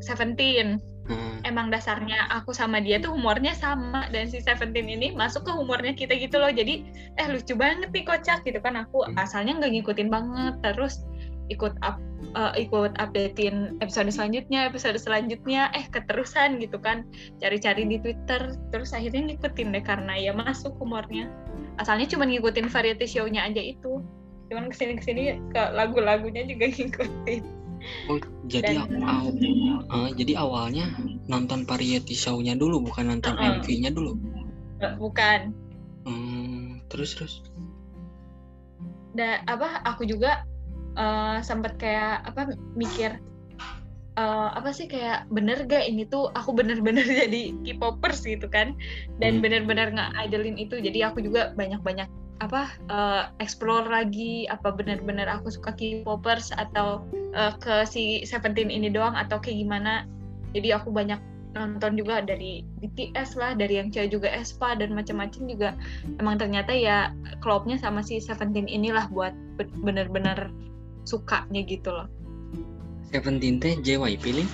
Seventeen nah, emang dasarnya aku sama dia tuh humornya sama dan si Seventeen ini masuk ke humornya kita gitu loh. Jadi eh lucu banget nih kocak gitu kan. Aku Hmm. asalnya nggak ngikutin banget. Terus ikut up eh, ikut updatein episode selanjutnya episode selanjutnya. Eh keterusan gitu kan. Cari-cari di Twitter. Terus akhirnya ngikutin deh karena ya masuk humornya. Asalnya cuma ngikutin variety show-nya aja itu. Cuman ke sini ke sini ke lagu-lagunya juga ngikutin oh jadi Dan- aw- eh, jadi awalnya nonton variety show-nya dulu bukan nonton Uh-uh. MV-nya dulu? Bukan. Hmm, terus terus? Da, apa aku juga eh, sempet kayak apa mikir uh, apa sih kayak bener gak ini tuh aku bener-bener jadi K-popers gitu kan? Dan hmm. bener-bener nggak idolin itu. Jadi aku juga banyak-banyak apa uh, explore lagi apa benar-benar aku suka K-popers atau uh, ke si Seventeen ini doang atau kayak gimana. Jadi aku banyak nonton juga dari BTS lah dari yang cewek juga Espa dan macam-macam juga. Emang ternyata ya klubnya sama si Seventeen inilah buat bener-bener sukanya gitu loh. Seventeen teh JYP pilih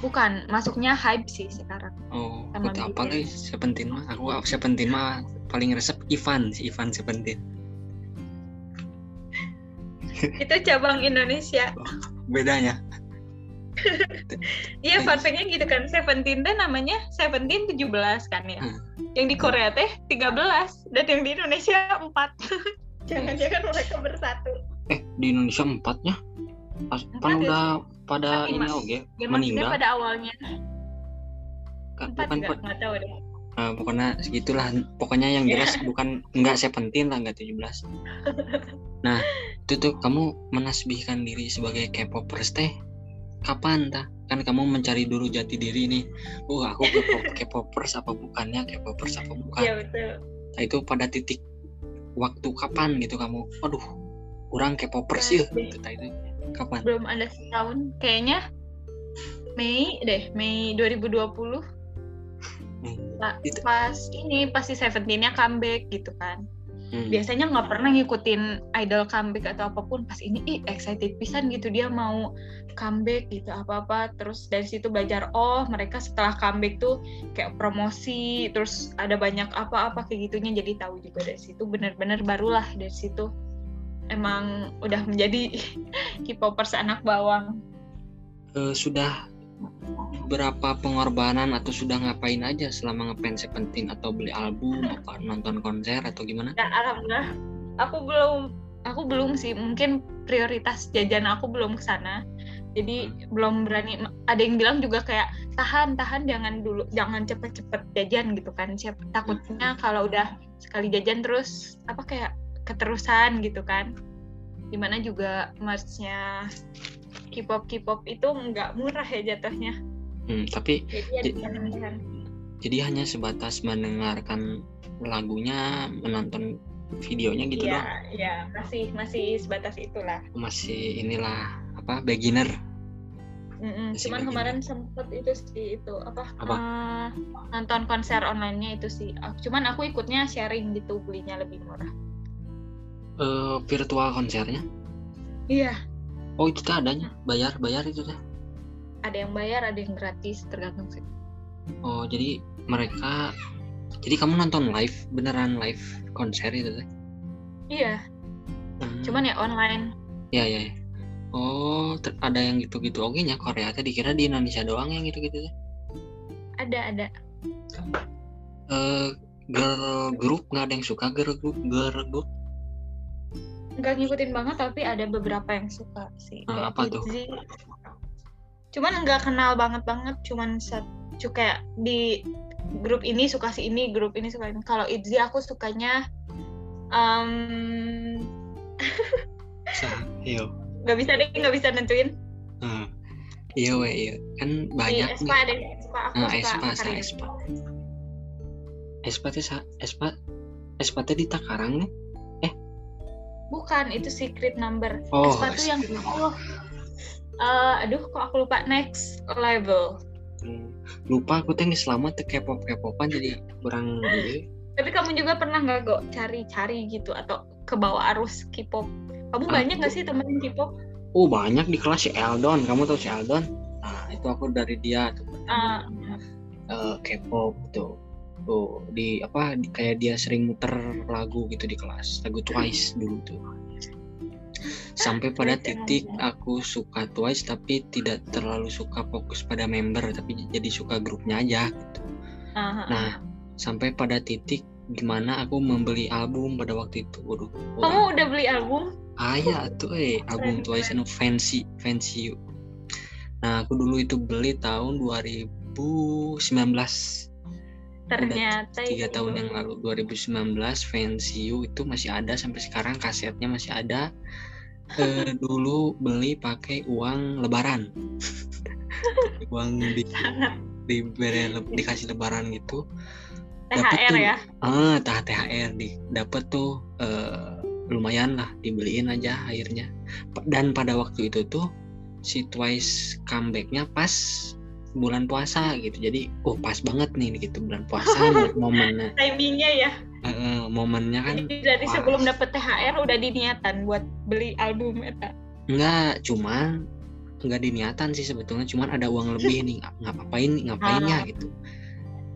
bukan masuknya hype sih sekarang. Oh sama apa guys? Seventeen mah aku Seventeen mah paling resep Ivan si Ivan Seventeen itu cabang Indonesia. Oh, bedanya. Iya fun fact-nya gitu kan. Seventeen teh namanya Seventeen tujuh belas kan ya. Hmm. yang di Korea teh tiga belas. Dan yang di Indonesia empat. Jangan-jangan mereka bersatu. Eh di Indonesia empatnya Pas, kan udah pada ini oke okay, meninggal. pada awalnya? Kan, bukan nggak tahu deh uh, pokoknya segitulah. Pokoknya yang jelas yeah. bukan enggak penting lah enggak 17 nah itu tuh kamu menasbihkan diri sebagai K-popers teh kapan tah? Kan kamu mencari dulu jati diri nih. Oh aku K-popers apa bukannya? K-popers apa bukan? Iya betul. Nah itu pada titik waktu kapan gitu kamu? Aduh kurang K-popers ya. gitu itu. Kapan? Belum ada setahun kayaknya Mei deh Mei 2020 Nah, itu. pas ini pasti Seventeen-nya comeback gitu kan. Hmm. Biasanya nggak pernah ngikutin idol comeback atau apa pun. Pas ini ih excited pisan gitu dia mau comeback gitu apa-apa. Terus dari situ belajar oh mereka setelah comeback tuh kayak promosi, terus ada banyak apa-apa kayak gitunya jadi tahu juga dari situ bener-bener barulah dari situ emang udah menjadi K-popers anak bawang. Uh, sudah berapa pengorbanan atau sudah ngapain aja selama ngefans Seventeen atau beli album apa nonton konser atau gimana? Ya, alhamdulillah aku belum aku belum sih mungkin prioritas jajan aku belum ke sana jadi hmm. belum berani ada yang bilang juga kayak tahan tahan jangan dulu jangan cepet-cepet jajan gitu kan siapa takutnya hmm. kalau udah sekali jajan terus apa kayak keterusan gitu kan di mana juga merchnya K-pop K-pop itu nggak murah ya jatuhnya. Hmm, tapi jadi, jadi hanya sebatas mendengarkan lagunya, menonton videonya gitu ya, doang. Iya, masih masih sebatas itulah. Masih inilah apa beginner. Mm-mm, cuman beginner. kemarin sempet itu sih itu apa, apa? Uh, nonton konser online-nya itu sih. Cuman aku ikutnya sharing gitu belinya lebih murah. Uh, virtual konsernya? Iya, Oh itu tuh adanya bayar bayar itu teh? Ada yang bayar, ada yang gratis tergantung sih. Oh jadi mereka jadi kamu nonton live beneran live konser itu teh? Iya. Hmm. Cuman ya online. Iya iya. Ya. Oh ada yang gitu-gitu oke nya Korea teh dikira di Indonesia doang yang gitu-gitu teh? Ada ada. Uh, girl group nggak ada yang suka girl group girl group nggak ngikutin banget tapi ada beberapa yang suka sih. Uh, apa tuh? Cuman nggak kenal banget banget cuman satu kayak di grup ini suka si ini grup ini suka ini. Kalau Itzy aku sukanya um... iya. nggak bisa deh nggak bisa nentuin. Uh, iya weh iya. Kan banyak di Espa ada Espa aku uh, Espa sa Espa. Espa teh Espa Espa teh di Takarang nih Bukan, itu secret number. Oh, Sepatu yang oh, uh, aduh kok aku lupa next level. Hmm, lupa aku teh selama tuh K-pop K-popan jadi kurang Tapi kamu juga pernah nggak kok cari-cari gitu atau ke bawah arus K-pop? Kamu ah, banyak nggak sih temenin K-pop? Oh banyak di kelas si Eldon. Kamu tahu si Eldon? Nah itu aku dari dia tuh. Uh, uh, K-pop tuh tuh di apa di, kayak dia sering muter lagu gitu di kelas. Lagu Twice dulu tuh. Sampai pada titik aku suka Twice tapi tidak terlalu suka fokus pada member tapi jadi suka grupnya aja gitu. Nah sampai pada titik gimana aku membeli album pada waktu itu. Waduh kamu udah beli album? Ah ya tuh eh album Twice anu Fancy Fancy You. Nah aku dulu itu beli tahun 2019 ternyata tiga tahun yang lalu 2019 Fancy You itu masih ada sampai sekarang kasetnya masih ada. Uh, dulu beli pakai uang lebaran. Uang di diberi dikasih lebaran gitu. THR tuh, ya? ah tah THR di dapat tuh uh, lumayan lah dibeliin aja akhirnya. Dan pada waktu itu tuh si Twice comebacknya pas bulan puasa gitu. Jadi oh pas banget nih gitu bulan puasa momennya. Timingnya ya. Uh, momennya kan jadi dari pas. sebelum dapet THR udah diniatan buat beli album eta enggak cuma nggak diniatan sih sebetulnya. Cuman ada uang lebih nih nggak ngapain ngapainnya ah. gitu.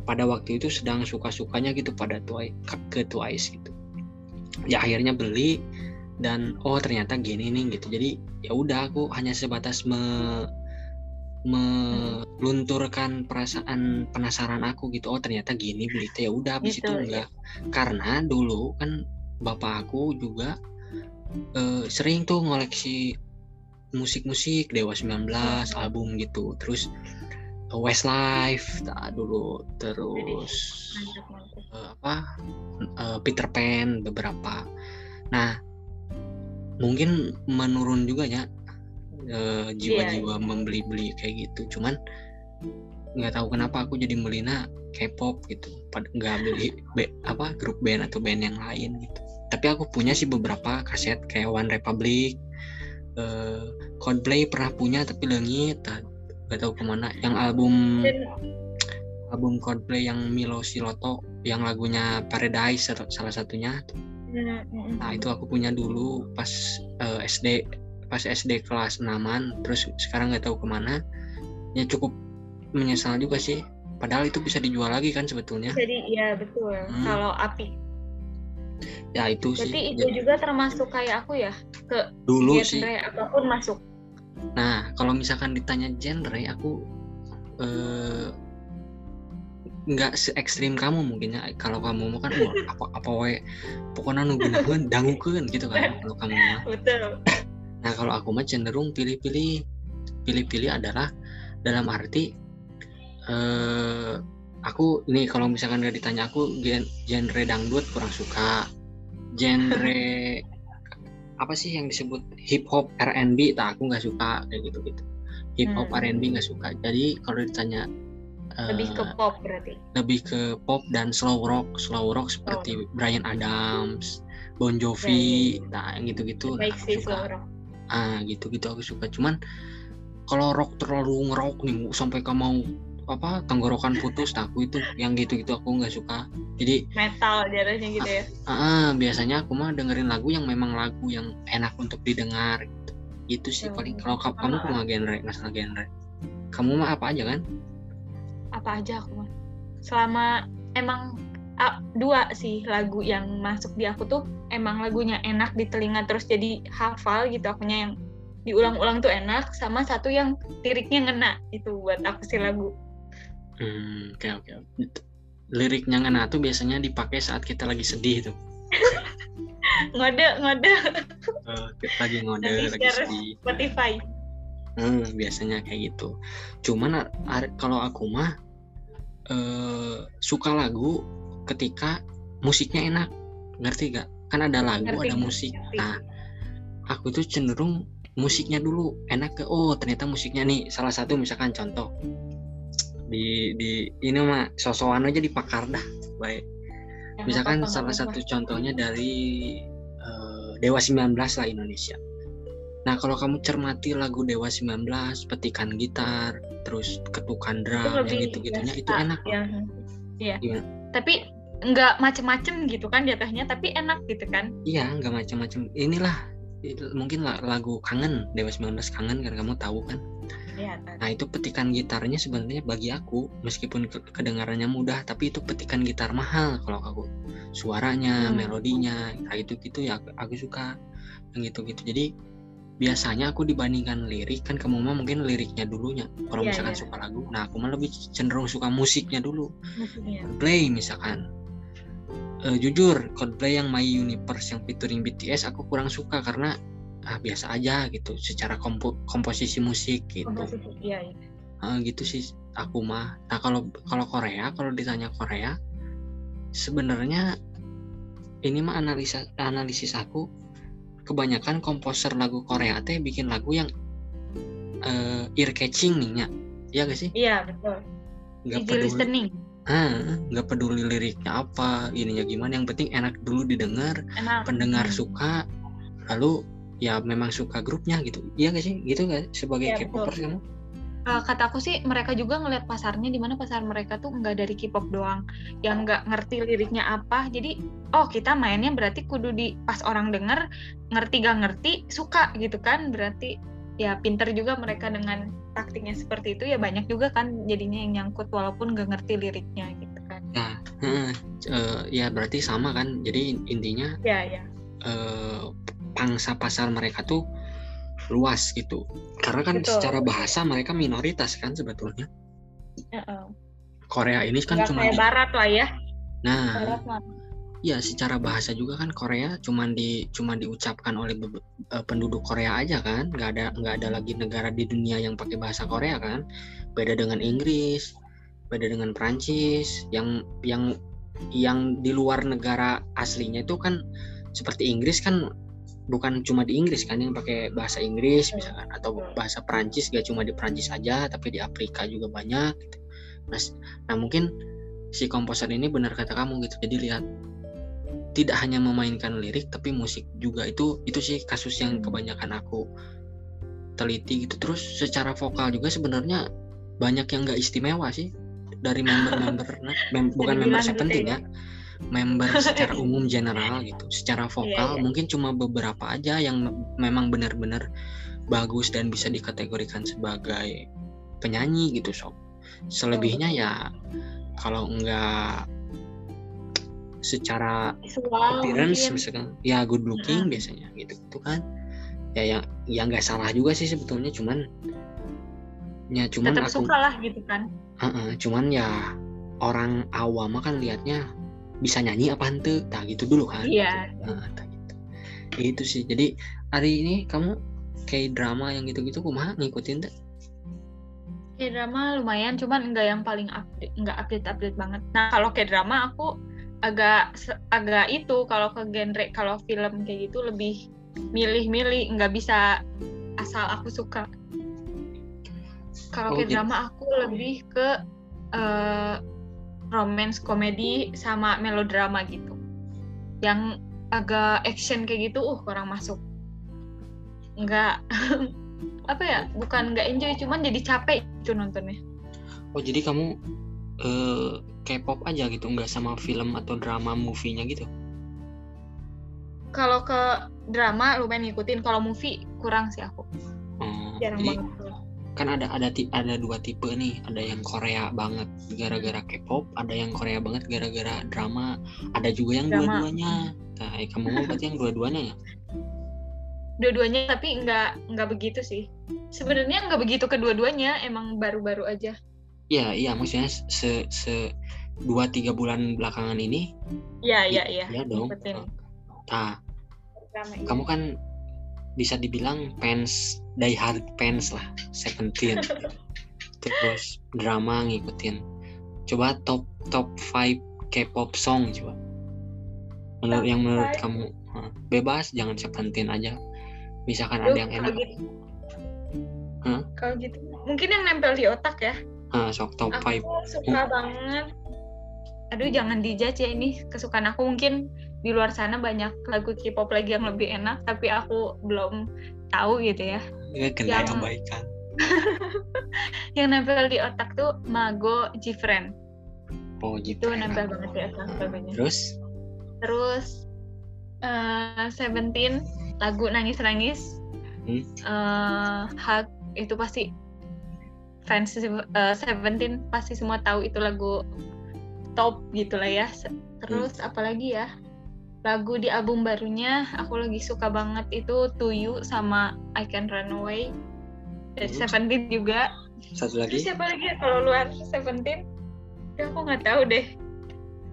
Pada waktu itu sedang suka-sukanya gitu pada Twice ke Twice gitu. Ya akhirnya beli dan oh ternyata gini nih gitu. Jadi ya udah aku hanya sebatas me melunturkan perasaan penasaran aku gitu. Oh ternyata gini berita ya udah habis gitu, itu enggak. ya. karena dulu kan bapak aku juga uh, sering tuh ngoleksi musik-musik Dewa 19 album gitu. Terus Westlife nah, dulu. Terus uh, apa uh, Peter Pan beberapa. Nah mungkin menurun juga ya uh, jiwa-jiwa yeah. membeli-beli kayak gitu. Cuman nggak tahu kenapa aku jadi melina K-pop gitu. Nggak beli be, apa grup band atau band yang lain gitu. Tapi aku punya sih beberapa kaset kayak One Republic uh, Coldplay pernah punya tapi lengit gak tahu ke mana. Yang album album Coldplay yang Milo Siloto yang lagunya Paradise salah satunya. Nah itu aku punya dulu pas uh, eh, SD pas SD kelas 6 terus sekarang nggak tahu ke mana ya cukup menyesal juga sih. Padahal itu bisa dijual lagi kan sebetulnya. Jadi ya betul. Hmm. kalau api. Ya itu Berarti sih itu jadi, juga termasuk kayak aku ya ke dulu sih. apa pun masuk. Nah, kalau misalkan ditanya genre, aku eh, nggak se ekstrim kamu mungkin ya. Kalau kamu mau kan oh, apa apa we pokoknya nunggu nungguan dangukeun gitu kan kalau kamu mah. Betul. Nah, kalau aku mah cenderung pilih-pilih. Pilih-pilih adalah dalam arti eh aku nih kalau misalkan nggak ditanya aku genre dangdut kurang suka. Genre apa sih yang disebut hip hop R&B tak aku nggak suka kayak gitu gitu hip hop hmm. R&B nggak suka. Jadi kalau ditanya lebih uh, ke pop berarti? lebih ke pop dan slow rock. Slow rock seperti oh. Brian Adams Bon Jovi. Ya, nah yang gitu-gitu baik sih slow rock ah gitu-gitu aku suka. Cuman kalau rock terlalu ngerok nih sampai kamu mau apa tenggorokan putus nah aku itu yang gitu-gitu aku nggak suka. Jadi metal jadinya gitu ya? Ah, ah, biasanya aku mah dengerin lagu yang memang lagu yang enak untuk didengar gitu. Itu sih hmm. paling. Kalau kamu cuma genre masalah genre? Kamu mah apa aja kan? Apa aja aku mah. Selama emang ah, dua sih lagu yang masuk di aku tuh emang lagunya enak di telinga terus jadi hafal gitu akunya yang diulang-ulang tuh enak sama satu yang liriknya ngena itu buat aku sih lagu Hmm, oke oke. Liriknya ngena tuh biasanya dipakai saat kita lagi sedih tuh. ngode ngode. Uh, lagi ngode lagi sedih. Spotify. Hmm, biasanya kayak gitu. Cuman kalau aku mah uh, suka lagu ketika musiknya enak. Ngerti gak? Kan ada lagu, ngerti, ada musik. Ngerti. Nah, aku tuh cenderung musiknya dulu enak ke oh ternyata musiknya nih salah satu misalkan contoh di di ini mah sosokan aja dipakar dah baik ya, misalkan apa, salah apa. satu contohnya dari uh, Dewa 19 lah Indonesia nah kalau kamu cermati lagu Dewa 19 petikan gitar terus ketukan drum yang gitu-gitunya itu enak ya. Iya. iya. Tapi nggak macem-macem gitu kan jatuhnya tapi enak gitu kan? Iya nggak macem-macem. Inilah mungkin lagu kangen Dewa 19 kangen kan kamu tahu kan? Ya, nah itu petikan gitarnya sebenarnya bagi aku meskipun kedengarannya mudah tapi itu petikan gitar mahal kalau aku. Suaranya hmm. melodinya kayak itu gitu ya aku suka. Yang gitu gitu jadi biasanya aku dibandingkan lirik kan kamu mah mungkin liriknya dulunya. Kalau ya, misalkan ya. suka lagu nah aku mah lebih cenderung suka musiknya dulu. Ya. play misalkan uh, jujur Coldplay yang My Universe yang featuring BTS aku kurang suka karena ah biasa aja gitu secara kompo komposisi musik gitu. Komposisi, iya, iya. Uh, gitu sih aku mah. Nah kalau kalau Korea kalau ditanya Korea sebenarnya ini mah analisa analisis aku kebanyakan komposer lagu Korea teh bikin lagu yang uh, ear catching nih ya iya gak sih iya betul nggak peduli listening ah nggak peduli liriknya apa ininya gimana yang penting enak dulu didengar enak. pendengar hmm. suka lalu ya memang suka grupnya gitu. Iya gak sih? Gitu gak sebagai ya, K-popers kamu? Uh, kata aku sih mereka juga ngelihat pasarnya di mana pasar mereka tuh nggak dari K-pop doang yang nggak ngerti liriknya apa. Jadi oh kita mainnya berarti kudu di pas orang denger ngerti gak ngerti suka gitu kan berarti ya pinter juga mereka dengan taktiknya seperti itu. Ya banyak juga kan jadinya yang nyangkut walaupun nggak ngerti liriknya gitu kan. Ya uh, ya berarti sama kan? Jadi intinya ya ya. uh, pangsa pasar mereka tuh luas gitu. Karena kan Betul. secara bahasa mereka minoritas kan sebetulnya. Uh-uh. Korea ini kan cuma di... barat lah ya. Nah ya secara bahasa juga kan Korea cuma di cuma diucapkan oleh uh, penduduk Korea aja kan nggak ada nggak ada lagi negara di dunia yang pakai bahasa Korea kan beda dengan Inggris beda dengan Prancis yang yang yang di luar negara aslinya itu kan seperti Inggris kan bukan cuma di Inggris kan yang pakai bahasa Inggris misalkan atau bahasa Perancis gak cuma di Perancis saja tapi di Afrika juga banyak gitu. Nah, nah mungkin si komposer ini benar kata kamu gitu. Jadi lihat tidak hanya memainkan lirik tapi musik juga. Itu itu sih kasus yang kebanyakan aku teliti gitu. Terus secara vokal juga sebenarnya banyak yang gak istimewa sih dari member-member. Nah, mem bukan member penting gitu ya, member secara umum general gitu. Secara iya, vokal yeah, yeah. mungkin cuma beberapa aja yang memang benar-benar bagus dan bisa dikategorikan sebagai penyanyi gitu sob. Selebihnya ya kalau enggak secara Visual, appearance mungkin. misalkan. Ya good looking biasanya gitu itu kan. Ya yang yang nggak salah juga sih sebetulnya cuman ya cuman Tetap aku suka lah gitu kan. Uh -uh, cuman ya orang awam kan liatnya bisa nyanyi apa ente tak gitu dulu kan. Iya. Nah, gitu. Itu sih. Jadi hari ini kamu kayak drama yang gitu-gitu kumaha ngikutin tuh kayak drama lumayan cuman enggak yang paling update enggak update update banget. Nah kalau kayak drama aku agak agak itu kalau ke genre kalau film kayak gitu lebih milih-milih nggak bisa asal aku suka. Kalau oh, kayak gitu. drama aku lebih ke uh, romance komedi sama melodrama gitu. Yang agak action kayak gitu uh kurang masuk. Nggak apa ya bukan nggak enjoy cuman jadi capek itu nontonnya. Oh jadi kamu uh, K-pop aja gitu nggak sama film atau drama movie-nya gitu. Kalau ke drama lumayan ngikutin kalau movie kurang sih aku. Oh, jarang jadi, banget kan ada ada ada dua tipe nih ada yang Korea banget gara-gara K-pop ada yang Korea banget gara-gara drama ada juga yang dua-duanya. Nah eh, kamu mau berarti yang dua-duanya ya? Dua-duanya tapi nggak nggak begitu sih. Sebenarnya nggak begitu kedua-duanya emang baru-baru aja iya iya maksudnya se se dua tiga bulan belakangan ini iya iya iya ya dong. Nah kamu kan bisa dibilang fans die hard fans lah Seventeen terus drama ngikutin. Coba top top 5 K-pop song coba. Menurut yang menurut five. kamu bebas jangan Seventeen aja. Misalkan Duh, ada yang enak. gitu. Huh? kalau gitu mungkin yang nempel di otak ya ah sok top 5 aku suka hmm. banget aduh jangan dijudge ya ini kesukaan aku mungkin di luar sana banyak lagu K-pop lagi yang lebih enak tapi aku belum tahu gitu ya. Ya kena yang, kebaikan. yang nempel di otak tuh Mago Jifren. Oh, Itu nempel banget di otak lagunya. Terus? Terus uh, Seventeen lagu nangis nangis. Hmm? Uh, hug itu pasti fans uh, Seventeen pasti semua tahu itu lagu top gitulah ya. Terus hmm. apalagi ya? lagu di album barunya aku lagi suka banget itu To You sama I Can Run Away dari hmm. Seventeen juga satu lagi Terus siapa lagi ya kalau luar Seventeen ya aku nggak tahu deh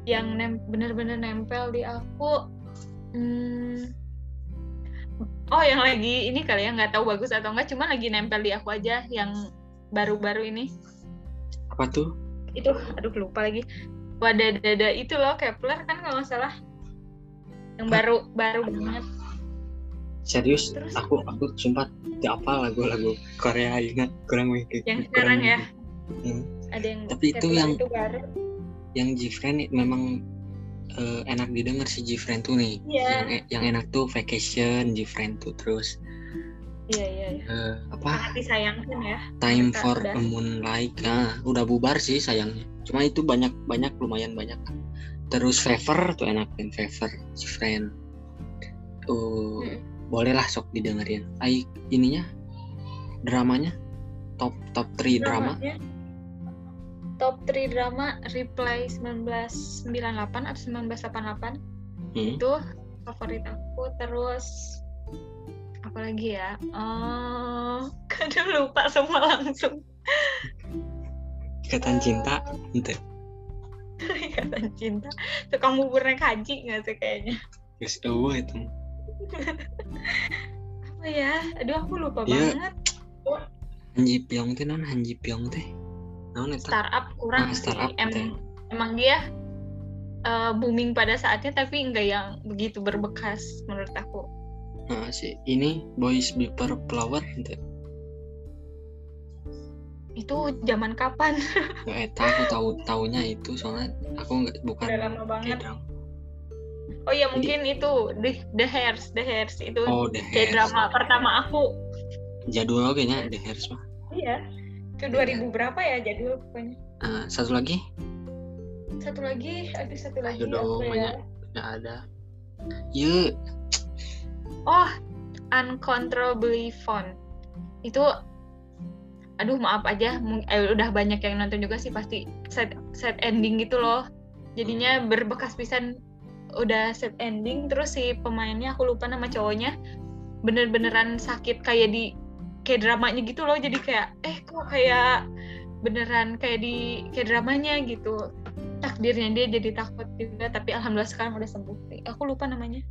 yang nem bener-bener nempel di aku hmm, oh yang lagi ini kali ya nggak tahu bagus atau enggak cuma lagi nempel di aku aja yang baru-baru ini. Apa tuh? Itu aduh lupa lagi. Wadah dada itu loh Kepler kan kalau nggak salah. Yang baru baru banget. Serius? Terus? aku aku sumpah tidak apa lagu-lagu Korea ingat? Kurang mikir yang sekarang ya? hmm. ada yang tapi itu yang itu yang Gfriend memang uh, enak didengar si Gfriend tuh nih. Yeah. yang e, yang enak tuh vacation Gfriend tuh terus Iya iya. iya. Uh, apa? disayangkan ya. Time for udah. a Moonlight. Nah, udah bubar sih sayangnya. Cuma itu banyak banyak lumayan banyak. Terus Fever tuh enak kan Fever, si friend. Uh, hmm. bolehlah sok didengerin. Ai ininya dramanya top top 3 drama. Top 3 drama Reply 1998 atau 1988. Hmm. Itu favorit aku terus apalagi ya? Oh kadang lupa semua langsung. Ikatan cinta ente. Ikatan cinta. Tukang bubur naik haji nggak sih kayaknya? Yes oh itu. Apa ya? Aduh aku lupa ya. banget. Hanji Pyong teh non? Hanji Pyong teh. Non startup kurang ah, startup em emang dia uh, booming pada saatnya tapi enggak yang begitu berbekas menurut aku nah si ini Boys Before Flower itu itu zaman kapan? Nggak tahu aku tahu tahunya itu soalnya aku nggak bukan Udah lama banget. Oh ya mungkin Jadi, itu The The Hairs The Hairs itu oh, The Hairs. drama pertama aku. Jadul kayaknya? The Hairs mah iya itu 2000 ya. berapa ya jadul pokoknya? Uh, satu lagi? Satu lagi ada satu lagi Ayo dong, banyak ya? ada. Yuk oh uncontrollably fun itu aduh maaf aja eh, udah banyak yang nonton juga sih pasti set set ending gitu loh. Jadinya berbekas pisan udah set ending terus si pemainnya aku lupa nama cowoknya bener-beneran sakit kayak di kayak dramanya gitu loh. Jadi kayak eh kok kayak beneran kayak di kayak dramanya gitu. Takdirnya dia jadi takut juga tapi alhamdulillah sekarang udah sembuh aku lupa namanya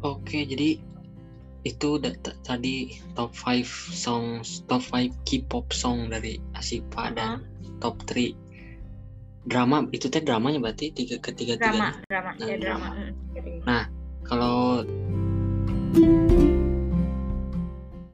Oke, jadi itu tadi top 5 songs, top 5 K-pop song dari Asipa dan top 3 drama itu teh dramanya berarti tiga ketiga tiga drama. Drama nah, ya drama, drama. nah kalau